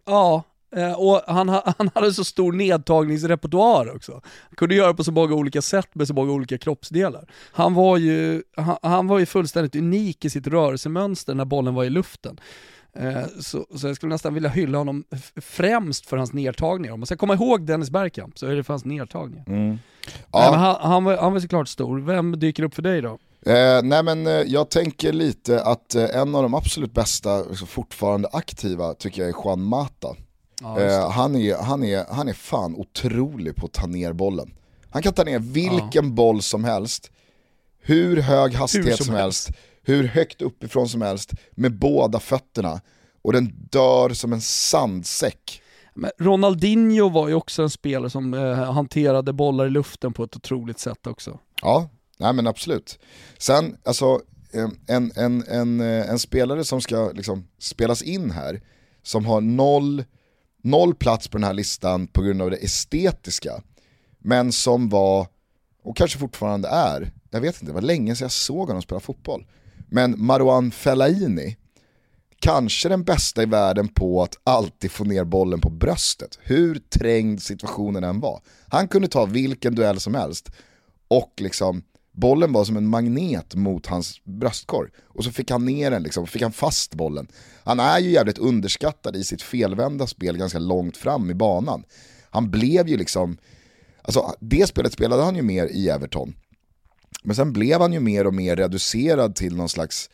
Ja, eh, och han, ha- han hade så stor nedtagningsrepertoar också. Han kunde göra på så många olika sätt med så många olika kroppsdelar. Han var ju, han, han var ju fullständigt unik i sitt rörelsemönster när bollen var i luften. Eh, Så, så jag skulle nästan vilja hylla honom främst för hans nedtagningar. Om man ska komma ihåg Dennis Bergkamp så är det för hans nedtagningar. Mm. Ja. men han, han, var, han var såklart stor. Vem dyker upp för dig då? Eh, nej men eh, jag tänker lite att eh, en av de absolut bästa, liksom, fortfarande aktiva, tycker jag är Juan Mata. Ja, Eh, han, är, han, är, han är fan otrolig på att ta ner bollen. Han kan ta ner vilken boll som helst, hur hög hastighet som som, helst, hur högt uppifrån som helst, med båda fötterna. Och den dör som en sandsäck. Men Ronaldinho var ju också en spelare som eh, hanterade bollar i luften på ett otroligt sätt också. Ja, nej men absolut. Sen, alltså, eh, en, en, en, eh, en spelare som ska liksom spelas in här, som har noll, noll plats på den här listan på grund av det estetiska, men som var, och kanske fortfarande är, jag vet inte, det var länge sedan jag såg honom spela fotboll, men Marwan Fellaini, kanske den bästa i världen på att alltid få ner bollen på bröstet, hur trängd situationen än var. Han kunde ta vilken duell som helst och liksom bollen var som en magnet mot hans bröstkorg. Och så fick han ner den, liksom, fick han fast bollen. Han är ju jävligt underskattad i sitt felvända spel ganska långt fram i banan. Han blev ju liksom, alltså det spelet spelade han ju mer i Everton. Men sen blev han ju mer och mer reducerad till någon slags,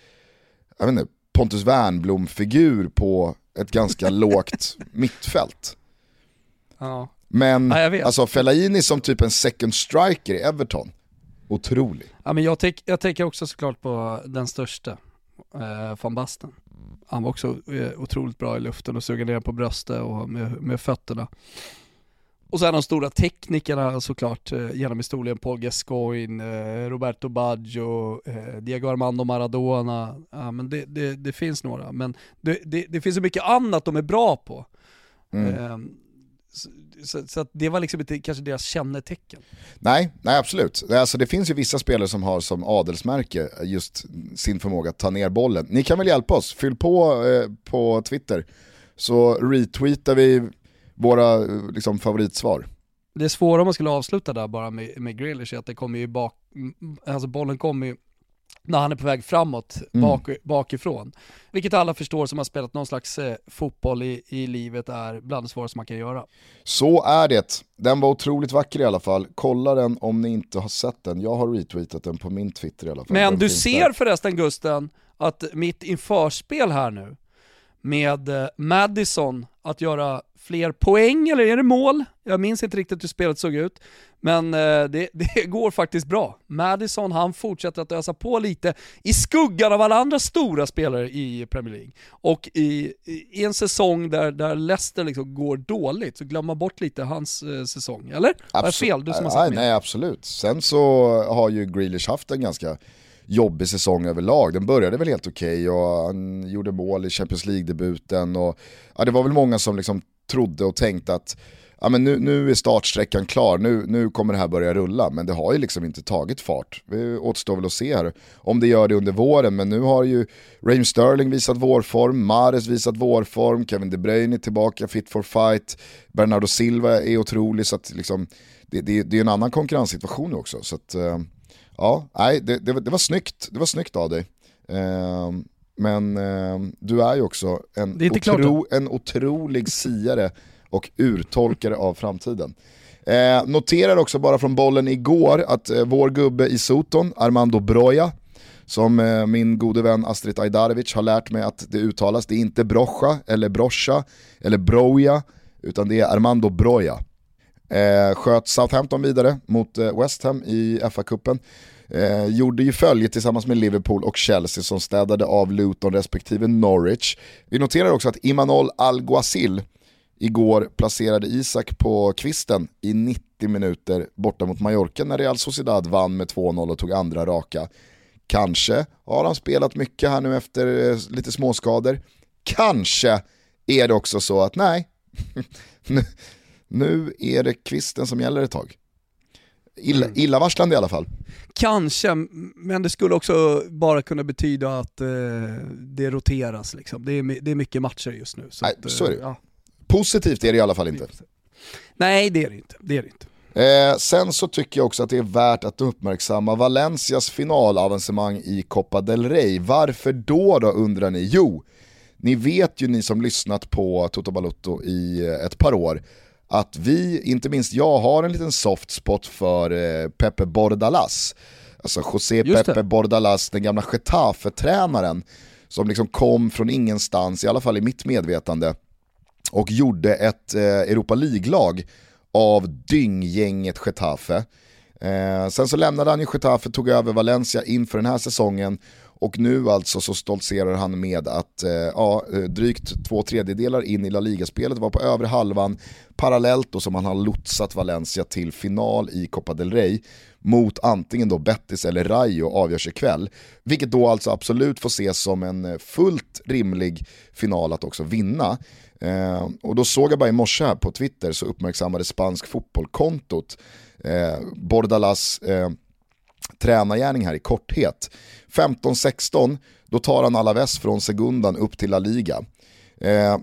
jag vet inte, Pontus Wernbloom-figur på ett ganska lågt mittfält. Ja. Men Ja, alltså Fellaini som typ en second striker i Everton, otrolig. Ja, men jag, tänk, jag tänker också såklart på den största, eh, van Basten. Han var också eh, otroligt bra i luften och suga ner på bröstet och med, med fötterna. Och sen de stora teknikerna såklart eh, genom historien, Paul Gascoigne, eh, Roberto Baggio, eh, Diego Armando Maradona. Ja, men det, det, det finns några, men det, det, det finns så mycket annat de är bra på. Mm. Så, så, det var liksom inte kanske deras kännetecken. Nej, nej absolut. Alltså, det finns ju vissa spelare som har som adelsmärke just sin förmåga att ta ner bollen. Ni kan väl hjälpa oss, fyll på eh, på Twitter så retweetar vi våra eh, liksom, favoritsvar. Det svåra om man skulle avsluta där bara med, med Grealish är att det kommer ju bak, alltså bollen kommer ju när han är på väg framåt, Mm. bak, bakifrån. Vilket alla förstår som har spelat någon slags eh, fotboll i, i livet är bland det svåraste man kan göra. Så är det. Den var otroligt vacker i alla fall. Kolla den om ni inte har sett den. Jag har retweetat den på min Twitter i alla fall. Men Den du ser där. förresten Gusten att mitt införspel här nu med eh, Madison att göra fler poäng, eller är det mål? Jag minns inte riktigt hur spelet såg ut. Men eh, det, det går faktiskt bra. Madison han fortsätter att ösa på lite i skuggan av alla andra stora spelare i Premier League. Och i, i en säsong där, där Leicester liksom går dåligt så glömmer man bort lite hans eh, säsong, eller? Har jag Abso- fel? Du som har nej, nej, absolut. Sen så har ju Grealish haft en ganska jobbig säsong överlag. Den började väl helt okej och han gjorde mål i Champions League-debuten. Och, ja, det var väl många som liksom trodde och tänkte att ja, men nu, nu är startsträckan klar, nu, nu kommer det här börja rulla. Men det har ju liksom inte tagit fart. Det återstår väl att se här om det gör det under våren. Men nu har ju Raheem Sterling visat vårform, Mares visat vårform, Kevin De Bruyne är tillbaka fit for fight, Bernardo Silva är otrolig. Så att liksom, det, det, det är en annan konkurrenssituation också. Så att, eh, ja, nej, det, det, var- det var snyggt. Det var snyggt av dig. Uh, men eh, du är ju också en, otro, en otrolig siare och urtolkare av framtiden. Eh, noterar också bara från bollen igår att eh, vår gubbe i Soton, Armando Broja, Som eh, min gode vän Astrid Ajdarevic har lärt mig att det uttalas. Det är inte Brocha eller Broscha eller Broja, utan det är Armando Broja. Eh, sköt Southampton vidare mot eh, West Ham i FA-cupen. Eh, gjorde ju följe tillsammans med Liverpool och Chelsea som städade av Luton respektive Norwich. Vi noterar också att Imanol Alguacil igår placerade Isak på kvisten i 90 minuter borta mot Mallorca när Real Sociedad vann med 2-0 och tog andra raka. Kanske har han spelat mycket här nu efter eh, lite småskador. Kanske är det också så att nej, nu är det kvisten som gäller ett tag. Illa, Mm. illavarslande i alla fall. Kanske, men det skulle också bara kunna betyda att eh, det roteras. Liksom. Det, är, det är mycket matcher just nu. Så Nej, att, eh, så är det ja. Positivt är det i alla fall inte. Nej, det är det inte. Det är det inte. Eh, sen så tycker jag också att det är värt att uppmärksamma Valencias finalavancemang i Copa del Rey. Varför då då undrar ni? Jo, ni vet ju ni som lyssnat på Toto Balotto i eh, ett par år att vi, inte minst jag, har en liten soft spot för eh, Pepe Bordalas. Alltså José Pepe. Bordalas, den gamla Getafe-tränaren som liksom kom från ingenstans, i alla fall i mitt medvetande, och gjorde ett eh, Europa League-lag av dynggänget Getafe. Eh, sen så lämnade han ju Getafe, tog över Valencia inför den här säsongen och nu alltså så stoltserar han med att eh, ja, eh, drygt två tredjedelar in i La Liga-spelet var på övre halvan parallellt då som han har lotsat Valencia till final i Copa del Rey mot antingen då Betis eller Rayo avgörs ikväll. Vilket då alltså absolut får ses som en eh, fullt rimlig final att också vinna. Eh, och då såg jag bara i morse här på Twitter så uppmärksammade Spansk fotbollkontot eh, Bordalas eh, tränargärning här i korthet. 15-16, då tar han Alaves från Segundan upp till La Liga. Eh,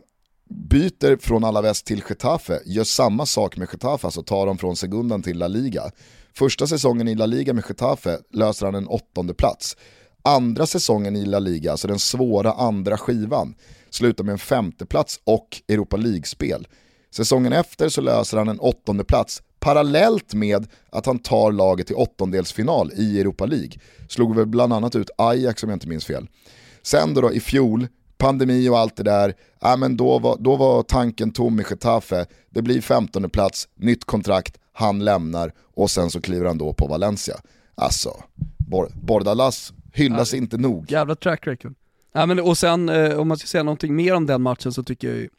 byter från Alaves till Getafe, gör samma sak med Getafe, alltså tar dem från Segundan till La Liga. Första säsongen i La Liga med Getafe löser han en åttonde plats. Andra säsongen i La Liga, alltså den svåra andra skivan, slutar med en femteplats och Europa League-spel. Säsongen efter så löser han en åttonde plats parallellt med att han tar laget till åttondelsfinal i Europa League. Slog väl bland annat ut Ajax om jag inte minns fel. Sen då, då i fjol, pandemi och allt det där, ja, men då, var, då var tanken tom i Getafe. Det blir 15 plats, nytt kontrakt, han lämnar och sen så kliver han då på Valencia. Alltså, Bor- Bordalas hyllas inte nog. Jävla track record. Ja, men, och sen eh, om man ska säga någonting mer om den matchen så tycker jag ju,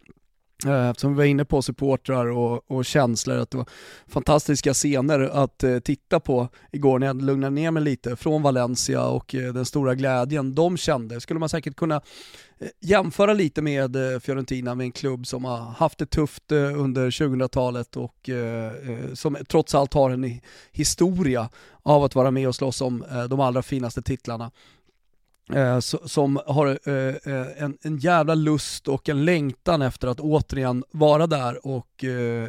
Eh, Eftersom vi var inne på supportrar och, och känslor, att det var fantastiska scener att eh, titta på igår när jag lugnade ner mig lite från Valencia och eh, den stora glädjen de kände. Skulle man säkert kunna eh, jämföra lite med eh, Fiorentina, med en klubb som har haft det tufft eh, under 2000-talet och eh, eh, som trots allt har en historia av att vara med och slåss om eh, de allra finaste titlarna. Eh, so- som har eh, eh, en, en jävla lust och en längtan efter att återigen vara där och eh,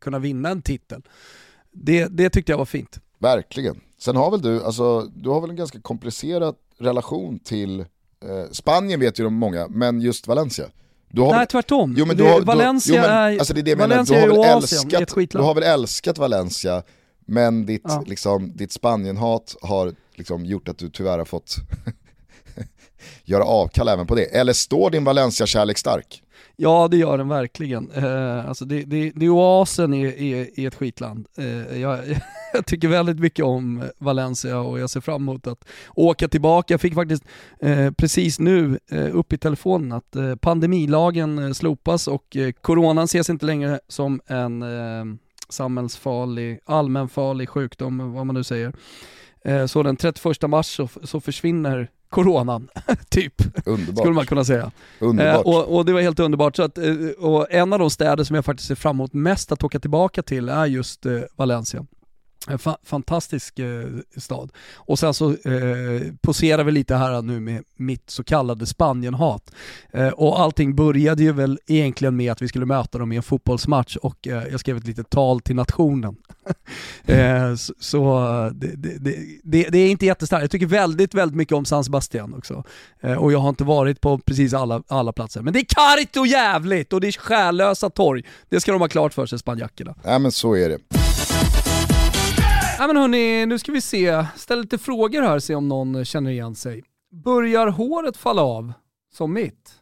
kunna vinna en titel. Det, det tyckte jag var fint. Verkligen. Sen har väl du, alltså, du har väl en ganska komplicerad relation till eh, Spanien vet ju de många, men just Valencia. Du har Nej väl, tvärtom. jo, men du har, du- Valencia jo, men, är, alltså det är det jag menar, Valencia du har, väl ju Asien, älskat, du har väl älskat Valencia, men ditt, Ja. liksom, ditt Spanienhat har liksom gjort att du tyvärr har fått göra avkall även på det. Eller står din Valencia-kärlek stark? Ja det gör den verkligen. Eh, alltså det, det, det är oasen i, i, i ett skitland. Eh, jag, jag tycker väldigt mycket om Valencia och jag ser fram emot att åka tillbaka. Jag fick faktiskt eh, precis nu eh, upp i telefonen att eh, pandemilagen eh, slopas och eh, coronan ses inte längre som en eh, samhällsfarlig, allmänfarlig sjukdom, vad man nu säger. Eh, så den 31 mars så, så försvinner coronan, typ, Underbart. skulle man kunna säga. Eh, Underbart. och, och det var helt underbart. Så att, eh, och en av de städer som jag faktiskt ser fram emot mest att åka tillbaka till är just eh, Valencia. En fa- fantastisk eh, stad. Och sen så eh, poserar vi lite här nu med mitt så kallade Spanienhat. Eh, och allting började ju väl egentligen med att vi skulle möta dem i en fotbollsmatch och eh, jag skrev ett litet tal till nationen. eh, så så det, det, det, det, är inte jättestarkt. Jag tycker väldigt, väldigt mycket om San Sebastian också. Eh, och jag har inte varit på precis alla, alla platser. Men det är kargt och jävligt och det är själlösa torg. Det ska de ha klart för sig, spanjackerna. Nej men så är det. Ja, men hörni, nu ska vi se. Ställ lite frågor här, se om någon känner igen sig. Börjar håret falla av, som mitt?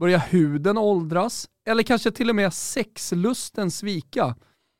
Börjar huden åldras? Eller kanske till och med sexlusten svika?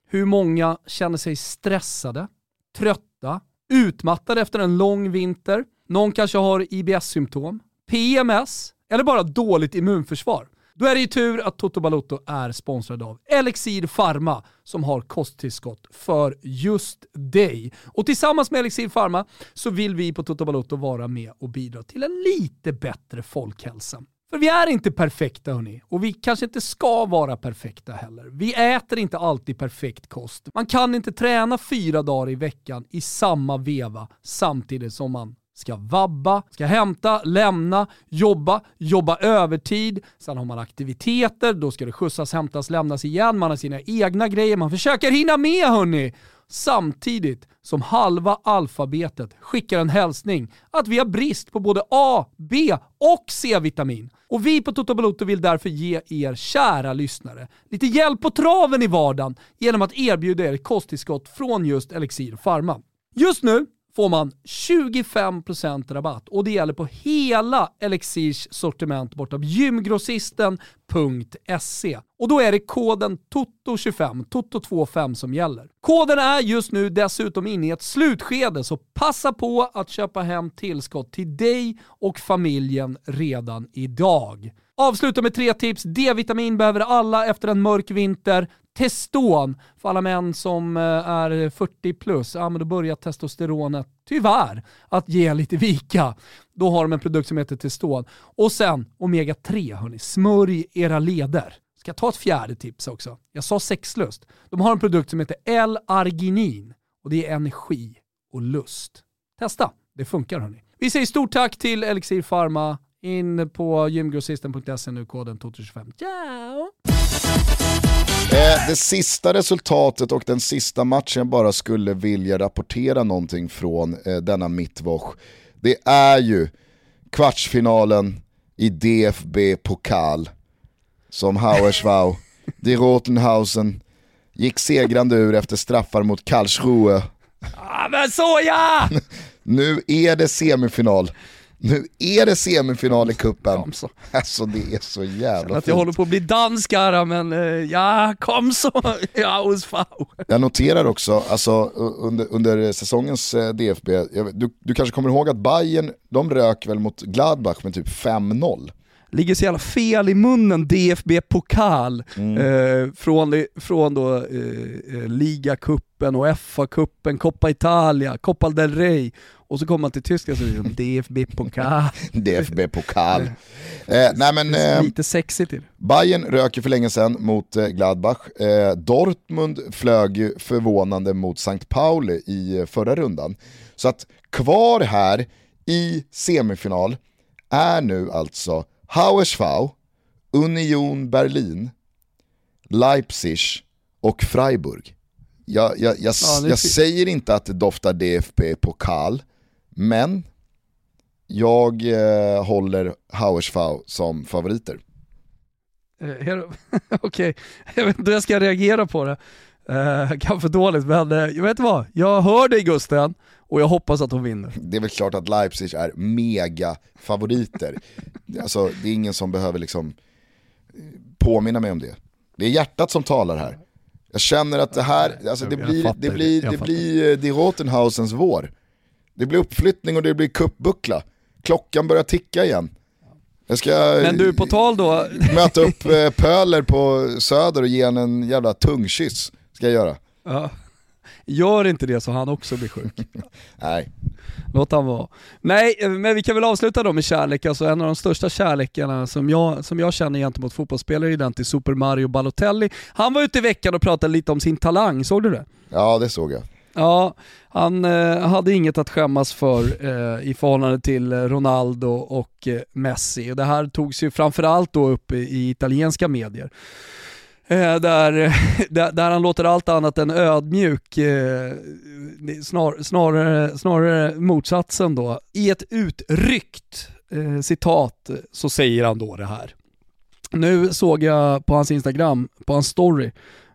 Hur många känner sig stressade, trötta, utmattade efter en lång vinter? Någon kanske har IBS-symptom, PMS eller bara dåligt immunförsvar. Då är det ju tur att Toto Balotto är sponsrad av Elixir Pharma som har kosttillskott för just dig. Och tillsammans med Elixir Pharma så vill vi på Toto Balotto vara med och bidra till en lite bättre folkhälsa. För vi är inte perfekta hörni, och vi kanske inte ska vara perfekta heller. Vi äter inte alltid perfekt kost. Man kan inte träna fyra dagar i veckan i samma veva samtidigt som man ska vabba, ska hämta, lämna, jobba, jobba övertid, sen har man aktiviteter, då ska det skjutsas, hämtas, lämnas igen, man har sina egna grejer, man försöker hinna med hörni! Samtidigt som halva alfabetet skickar en hälsning att vi har brist på både A, B och C-vitamin. Och vi på Toto Balotto vill därför ge er kära lyssnare lite hjälp på traven i vardagen genom att erbjuda er kosttillskott från just Elixir Pharma. Just nu får man 25% rabatt och det gäller på hela Elixirs sortiment bortom gymgrossisten.se. Och då är det koden TOTO25, TOTO25 som gäller. Koden är just nu dessutom inne i ett slutskede så passa på att köpa hem tillskott till dig och familjen redan idag. Avsluta med tre tips. D-vitamin behöver alla efter en mörk vinter. Teston för alla män som eh, är 40 plus, ja men då börjar testosteronet tyvärr att ge lite vika. Då har de en produkt som heter Teston. Och sen Omega 3 hörni, smörj era leder. Ska jag ta ett fjärde tips också? Jag sa sexlust. De har en produkt som heter L-arginin och det är energi och lust. Testa, det funkar hörni. Vi säger stort tack till Elixir Pharma. In på gymgrossisten.se nu, koden TOTO25. Ciao! Eh, det sista resultatet och den sista matchen jag bara skulle vilja rapportera någonting från eh, denna mittwoch. Det är ju kvartsfinalen i DFB Pokal som Hauerswau, Die Rotenhausen, gick segrande ur efter straffar mot Karlsruhe. Ah, men så ja! Nu är det semifinal. Nu är det semifinal i kuppen. Kom så. Alltså det är så jävla Att jag fint. håller på att bli danskare men eh, ja, kom så! Ja, hos. Jag noterar också, alltså under, under säsongens eh, DFB, du, du kanske kommer ihåg att Bayern de rök väl mot Gladbach med typ 5-0. Ligger så jävla fel i munnen, DFB-pokal. Eh, från, från då eh, eh, ligacupen och FA-cupen, Coppa Italia, Coppa del Rey. Och så kommer man till Tyskland så är det DFB-pokal. DFB-pokal. Eh, nej men eh, Lite sexigt till. Bayern rök ju för länge sedan mot eh, Gladbach. Eh, Dortmund flög ju förvånande mot St. Pauli i eh, förra rundan. Så att kvar här i semifinal är nu alltså Hauersvau, Union Berlin, Leipzig och Freiburg. Jag, jag, jag, Ja, jag säger inte att det doftar DFB-pokal, men jag eh, håller Hauersvau som favoriter. Eh, Okej, jag vet inte hur jag ska reagera på det. Eh, kanske dåligt, men eh, jag vet vad? Jag hör dig Gusten och jag hoppas att hon vinner. Det är väl klart att Leipzig är mega favoriter. Alltså, det är ingen som behöver liksom eh, påminna mig om det. Det är hjärtat som talar här. Jag känner att det här, alltså det blir, det det, blir, jag det blir eh, Die Rotenhausens vår. Det blir uppflyttning och det blir kuppbuckla. Klockan börjar ticka igen. Jag ska Men du, på tal då, möta upp eh, Pöler på Söder och ge henne en jävla tungkyss. Ska jag göra. ja, gör inte det så han också blir sjuk. Nej, Låt han vara. Nej, eh, men vi kan väl avsluta då med kärlek. Alltså en av de största kärlekarna som jag, som jag känner gentemot fotbollsspelare är den till Super Mario Balotelli. Han var ute i veckan och pratade lite om sin talang, såg du det? ja det såg jag. Ja, han eh, hade inget att skämmas för eh, i förhållande till eh, Ronaldo och eh, Messi. Och det här togs ju framförallt då upp i, i italienska medier. Eh, där, där, där han låter allt annat än ödmjuk, eh, snar, snarare, snarare motsatsen då. I ett utryckt eh, citat så säger han då det här. Nu såg jag på hans Instagram, på hans story,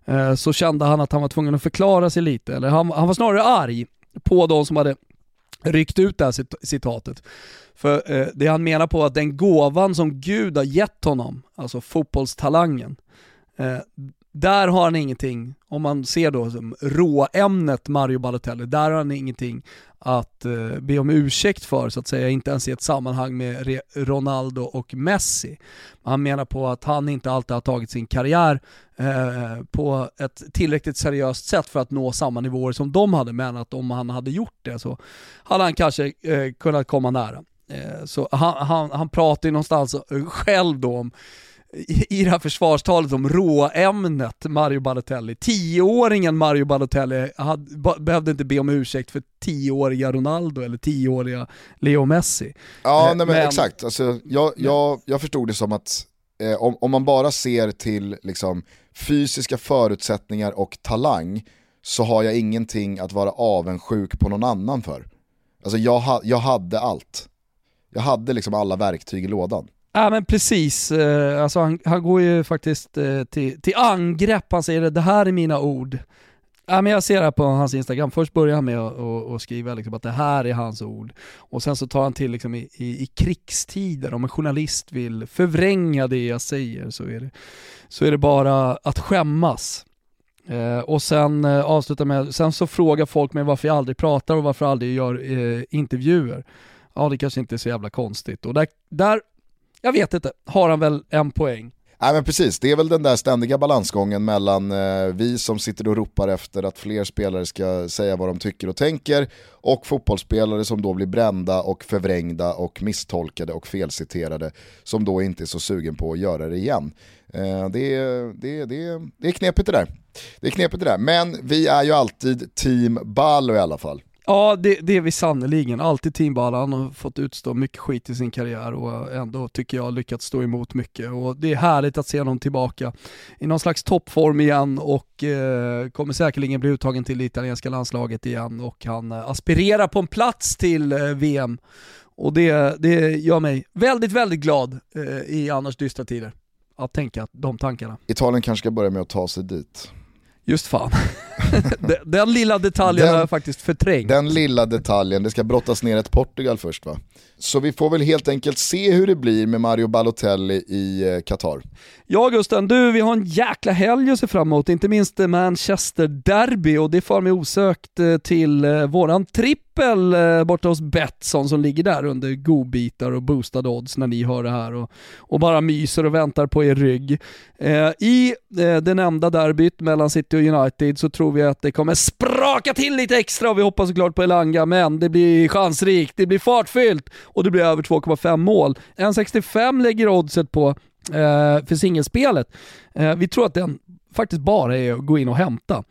Eh, så kände han att han var tvungen att förklara sig lite. Eller han, han var snarare arg på de som hade ryckt ut det här cit- citatet. För eh, det han menar på att den gåvan som Gud har gett honom, alltså fotbollstalangen, eh, där har han ingenting, om man ser då som råämnet Mario Balotelli, där har han ingenting att eh, be om ursäkt för så att säga, inte ens i ett sammanhang med Re- Ronaldo och Messi. Han menar på att han inte alltid har tagit sin karriär eh, på ett tillräckligt seriöst sätt för att nå samma nivåer som de hade, men att om han hade gjort det så hade han kanske eh, kunnat komma nära. Eh, så han, han, han pratar ju någonstans själv då om i det här försvarstalet om råämnet Mario Balotelli. Tioåringen Mario Balotelli hade, behövde inte be om ursäkt för tioåriga Ronaldo eller tioåriga Leo Messi. Ja, Eh, nej, men, men- exakt. Alltså, jag, jag, jag förstod det som att eh, om, om man bara ser till liksom, fysiska förutsättningar och talang så har jag ingenting att vara avundsjuk på någon annan för. Alltså jag, ha, jag hade allt. Jag hade liksom alla verktyg i lådan. Ja men precis, eh, alltså han, han går ju faktiskt eh, till, till angrepp, han säger det, det här är mina ord. Ja, men jag ser det här på hans Instagram, först börjar han med att att skriva liksom att det här är hans ord. Och sen så tar han till liksom i, i, i krigstider, om en journalist vill förvränga det jag säger så är det, så är det bara att skämmas. Eh, och sen eh, avslutar med, sen så frågar folk mig varför jag aldrig pratar och varför jag aldrig gör eh, intervjuer. Ja det kanske inte är så jävla konstigt. Och där, där jag vet inte, har han väl en poäng. Nej men precis, det är väl den där ständiga balansgången mellan eh, vi som sitter och ropar efter att fler spelare ska säga vad de tycker och tänker och fotbollsspelare som då blir brända och förvrängda och misstolkade och felciterade som då inte är så sugen på att göra det igen. Eh, det, är- det, det, det är knepigt det där. Det är knepigt det där, men vi är ju alltid team Ballo i alla fall. Ja, det, det är vi sannerligen. Alltid Team Han har fått utstå mycket skit i sin karriär och ändå tycker jag lyckats stå emot mycket. Och det är härligt att se honom tillbaka i någon slags toppform igen och eh, kommer säkerligen bli uttagen till det italienska landslaget igen och han eh, aspirerar på en plats till eh, VM. Och det, det gör mig väldigt, väldigt glad eh, i annars dystra tider. Att tänka de tankarna. Italien kanske ska börja med att ta sig dit. Just fan. den, den lilla detaljen Den- har jag faktiskt förträngt. Den lilla detaljen, det ska brottas ner ett Portugal först va? Så vi får väl helt enkelt se hur det blir med Mario Balotelli i eh, Qatar. Ja Gusten, du vi har en jäkla helg att se fram emot, inte minst Manchester Derby och det får mig osökt eh, till eh, våran trippel exempel eh, borta hos Betsson som ligger där under godbitar och boostade odds när ni hör det här och, och bara myser och väntar på er rygg. Eh, I eh, det nämnda derbyt mellan City och United så tror vi att det kommer spraka till lite extra och vi hoppas såklart på Elanga men det blir chansrikt, det blir fartfyllt och det blir över 2,5 mål. 1,65 lägger oddset på eh, för singelspelet. Eh, vi tror att den faktiskt bara är att gå in och hämta.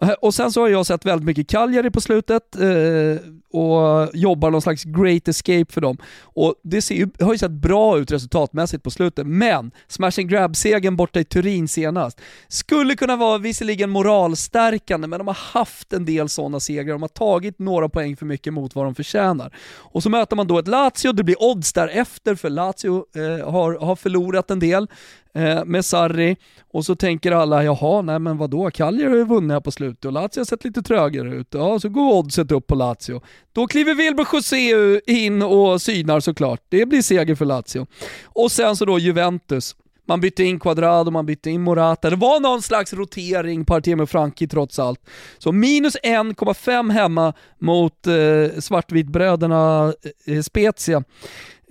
Eh, och sen så har jag sett väldigt mycket Cagliari på slutet eh, och jobbar någon slags great escape för dem. Och det ser ju, har ju sett bra ut resultatmässigt på slutet, men smash and grab-segern borta i Turin senast skulle kunna vara visserligen moralstärkande, men de har haft en del sådana segrar. De har tagit några poäng för mycket mot vad de förtjänar. Och så möter man då ett Lazio, det blir odds därefter för Lazio eh, har, har förlorat en del eh, med Sarri och så tänker alla, jaha, nej men vadå, Cagliari har ju vunnit här på slutet och Lazio har sett lite trögare ut. Ja, så går oddset upp på Lazio. Då kliver Wilbur José in och synar såklart. Det blir seger för Lazio. Och sen så då Juventus. Man bytte in Quadrado, man bytte in Morata. Det var någon slags rotering på Artemio Franki trots allt. Så minus 1,5 hemma mot eh, svartvitbröderna eh, Spezia.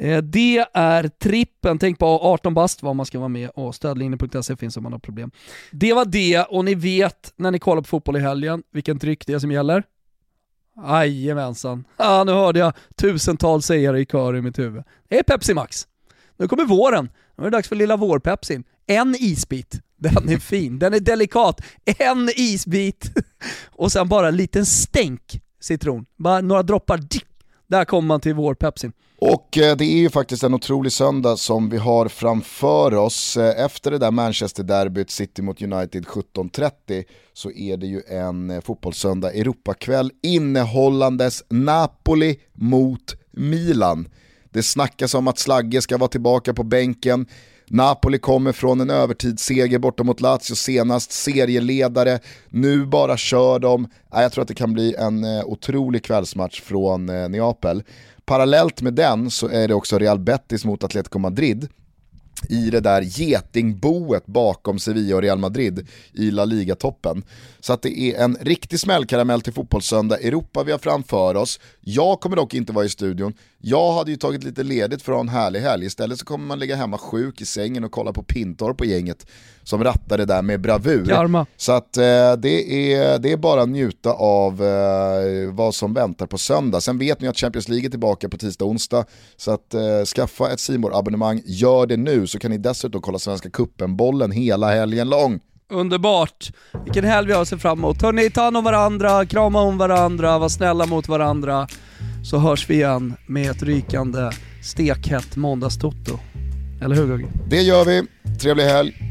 Eh, det är trippen, tänk på 18 bast vad man ska vara med och stödlinjen.se finns om man har problem. Det var det och ni vet när ni kollar på fotboll i helgen vilken tryck det är som gäller. Jajamensan. Ah, nu hörde jag tusentals sägare i kör i mitt huvud. Det är Pepsi Max. Nu kommer våren. Nu är det dags för lilla vårpepsin. En isbit. Den är fin, den är delikat. En isbit och sen bara en liten stänk citron. Bara några droppar. Där kommer man till vår Pepsi. Och eh, det är ju faktiskt en otrolig söndag som vi har framför oss. Eh, efter det där Manchester-derbyt, City mot United 17.30, så är det ju en eh, fotbollssöndag Europakväll innehållandes Napoli mot Milan. Det snackas om att Slagge ska vara tillbaka på bänken. Napoli kommer från en övertidsseger borta mot Lazio senast, serieledare, nu bara kör de. Jag tror att det kan bli en eh, otrolig kvällsmatch från eh, Neapel. Parallellt med den så är det också Real Betis mot Atletico Madrid i det där getingboet bakom Sevilla och Real Madrid i La Liga-toppen. Så att det är en riktig smällkaramell till fotbollssöndag Europa vi har framför oss. Jag kommer dock inte vara i studion. Jag hade ju tagit lite ledigt för att ha en härlig helg. Istället så kommer man ligga hemma sjuk i sängen och kolla på Pintor på gänget som rattar det där med bravur. Karma. Så att eh, det, är, det är bara att njuta av eh, vad som väntar på söndag. Sen vet ni att Champions League är tillbaka på tisdag och onsdag. Så att eh, skaffa ett simor abonnemang gör det nu så kan ni dessutom kolla Svenska Cupen-bollen hela helgen lång. Underbart! Vilken helg vi har att se fram emot. Hörni, ta hand om varandra, krama om varandra, var snälla mot varandra. Så hörs vi igen med ett rykande stekhett måndagstoto. Eller hur Gugge? Det gör vi. Trevlig helg.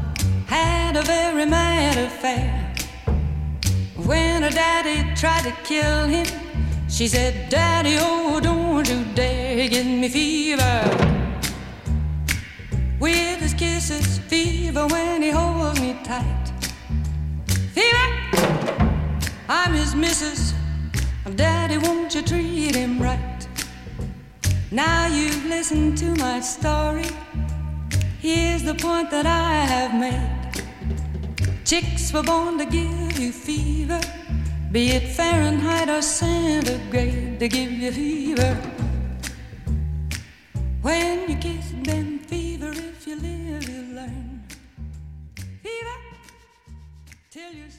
had a very mad affair. When her daddy tried to kill him, she said, Daddy, oh, don't you dare give me fever. With his kisses, fever when he holds me tight. Fever, I'm his missus. Daddy, won't you treat him right? Now you've listened to my story. Here's the point that I have made. Chicks were born to give you fever, be it Fahrenheit or centigrade, to give you fever. When you kiss them, fever, if you live, you learn. Fever, till you